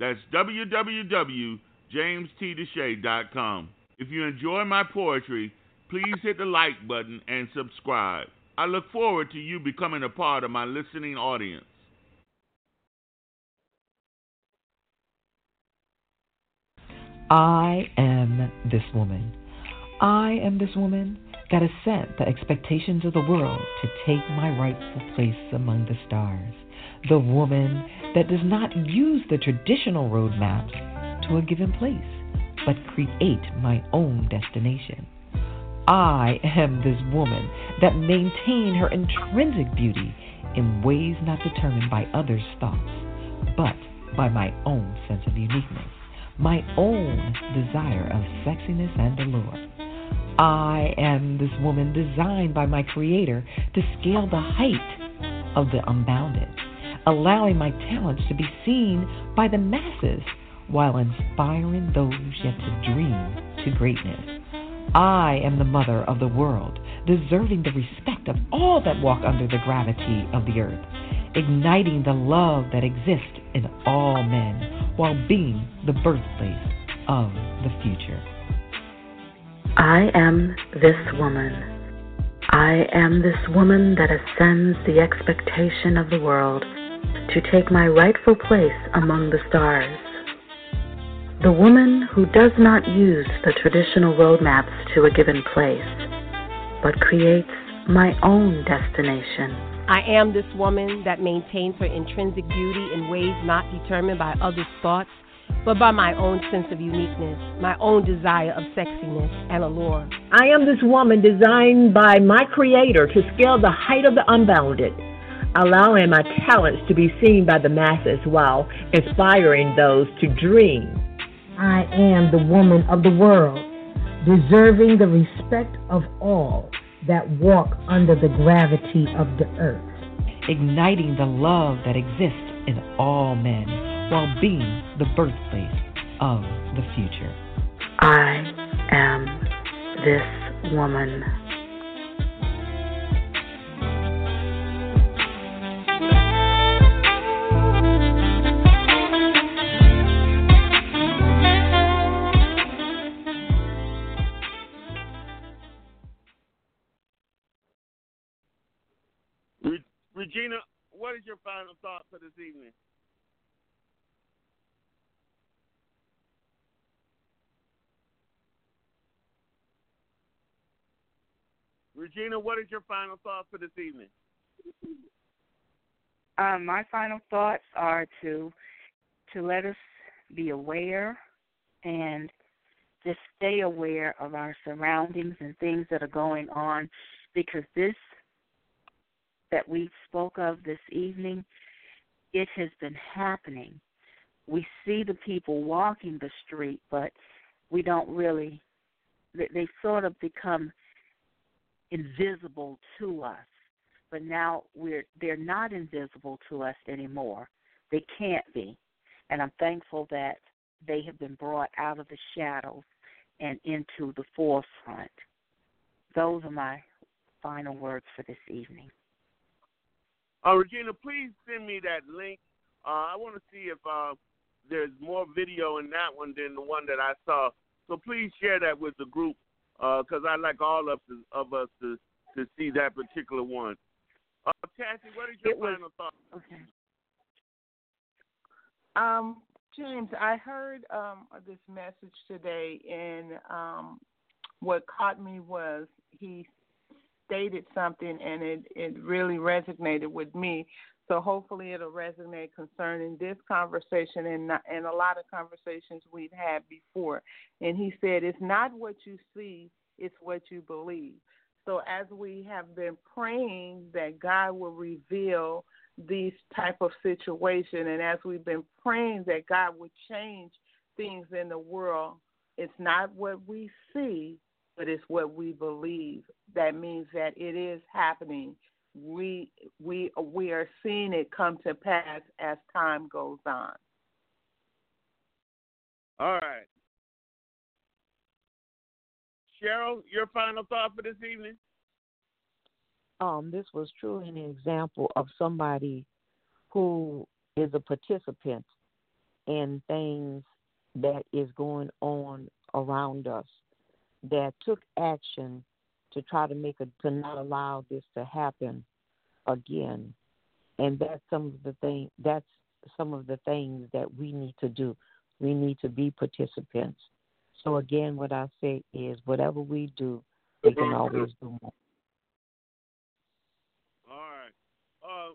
That's www.jamestdeshay.com. If you enjoy my poetry, please hit the like button and subscribe. I look forward to you becoming a part of my listening audience. I am this woman. I am this woman that has set the expectations of the world to take my rightful place among the stars. The woman that does not use the traditional roadmaps to a given place, but create my own destination. I am this woman that maintain her intrinsic beauty in ways not determined by others' thoughts, but by my own sense of uniqueness, my own desire of sexiness and allure. I am this woman designed by my Creator to scale the height of the unbounded, allowing my talents to be seen by the masses while inspiring those yet to dream to greatness. I am the mother of the world, deserving the respect of all that walk under the gravity of the earth, igniting the love that exists in all men while being the birthplace of the future. I am this woman. I am this woman that ascends the expectation of the world to take my rightful place among the stars. The woman who does not use the traditional roadmaps to a given place, but creates my own destination. I am this woman that maintains her intrinsic beauty in ways not determined by others' thoughts, but by my own sense of uniqueness, my own desire of sexiness and allure. I am this woman designed by my Creator to scale the height of the unbounded, allowing my talents to be seen by the masses while inspiring those to dream. I am the woman of the world, deserving the respect of all that walk under the gravity of the earth. igniting the love that exists in all men while being the birthplace of the future. I am this woman. Re- Regina, what is your final thought for this evening? Regina, what is your final thought for this evening? Um, my final thoughts are to to let us be aware and just stay aware of our surroundings and things that are going on because this that we spoke of this evening, it has been happening. We see the people walking the street, but we don't really, they, sort of become invisible to us. But now we're they're not invisible to us anymore. They can't be. And I'm thankful that they have been brought out of the shadows and into the forefront. Those are my final words for this evening. Uh, Regina, please send me that link. Uh, I want to see if uh, there's more video in that one than the one that I saw. So please share that with the group because I'd like all of, us, of us to, to see that particular one. Uh, Cassie, what is your was- final thought? Okay. Um, James, I heard um this message today, and um, what caught me was he stated something, and it it really resonated with me. So hopefully it'll resonate concerning this conversation and not, and a lot of conversations we've had before. And he said, "It's not what you see; it's what you believe." So as we have been praying that God will reveal these type of situation and as we've been praying that God would change things in the world, it's not what we see, but it's what we believe. That means that it is happening. We we we are seeing it come to pass as time goes on. All right. Cheryl, your final thought for this evening? um, this was truly an example of somebody who is a participant in things that is going on around us that took action to try to make a to not allow this to happen again. And that's some of the thing that's some of the things that we need to do. We need to be participants. So again what i say is whatever we do we can always do more. All right. Uh,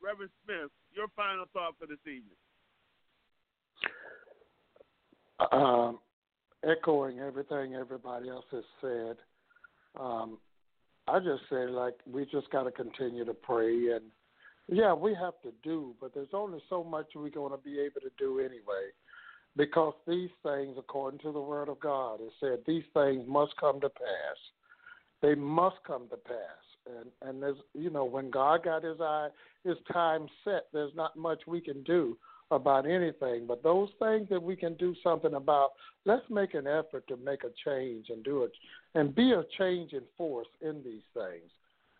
Reverend Smith, your final thought for this evening? Um, echoing everything everybody else has said, um, I just say like we just got to continue to pray and yeah, we have to do, but there's only so much we're going to be able to do anyway, because these things, according to the Word of God, it said these things must come to pass. They must come to pass, and and there's you know when God got His eye, His time set. There's not much we can do about anything, but those things that we can do something about, let's make an effort to make a change and do it, and be a change in force in these things.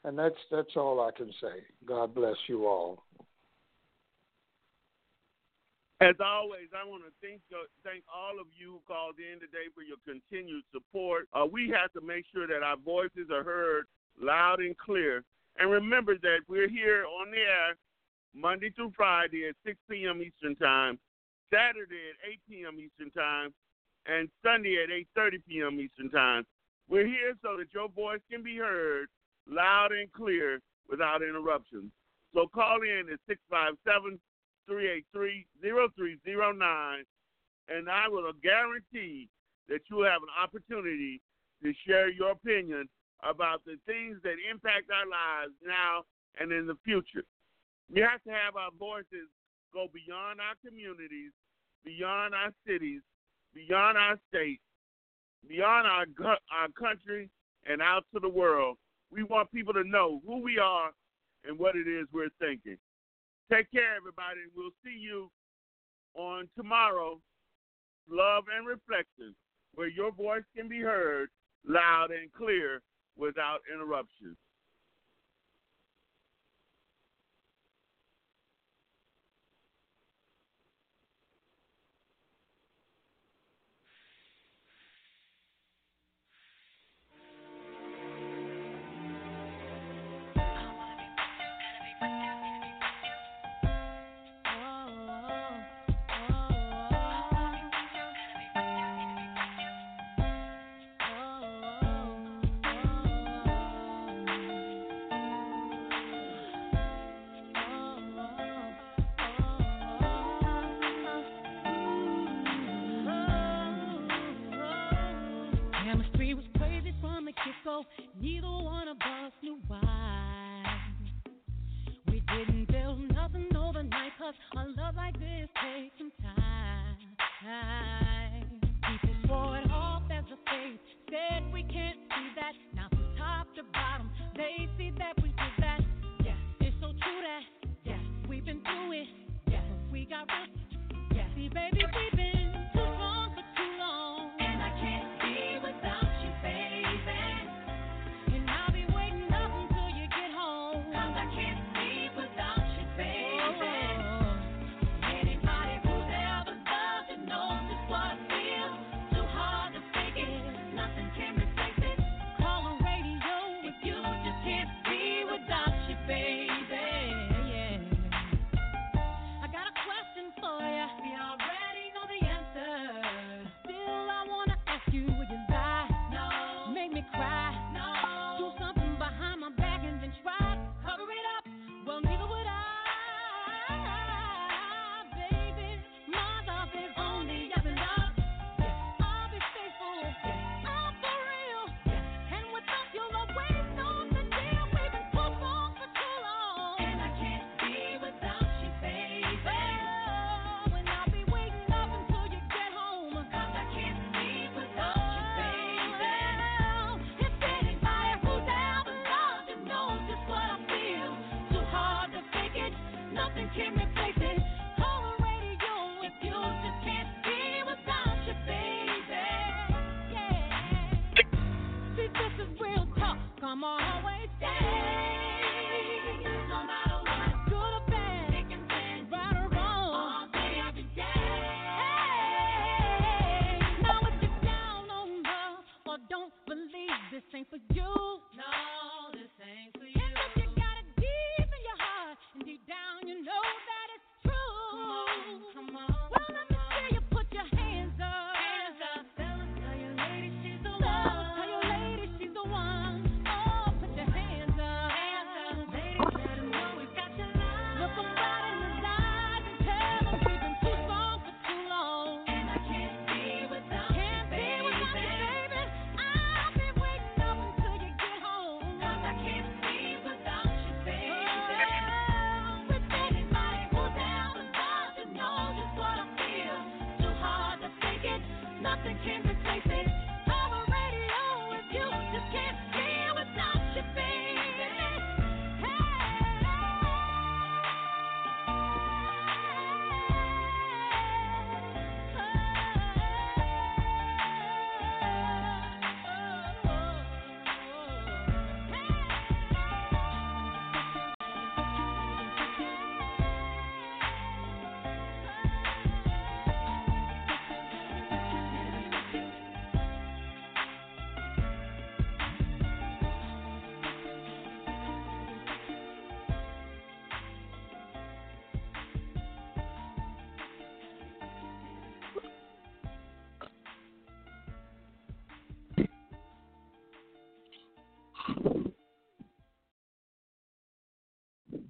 And that's that's all I can say. God bless you all. As always, I want to thank thank all of you who called in today for your continued support. Uh, we have to make sure that our voices are heard loud and clear. And remember that we're here on the air Monday through Friday at 6 p.m. Eastern Time, Saturday at 8 p.m. Eastern Time, and Sunday at 8:30 p.m. Eastern Time. We're here so that your voice can be heard loud and clear without interruptions. So call in at 657 383 0309, and I will guarantee that you will have an opportunity to share your opinion about the things that impact our lives now and in the future. We have to have our voices go beyond our communities, beyond our cities, beyond our states, beyond our our country, and out to the world. We want people to know who we are and what it is we're thinking. Take care, everybody. And we'll see you on tomorrow, Love and Reflection, where your voice can be heard loud and clear without interruption. Time.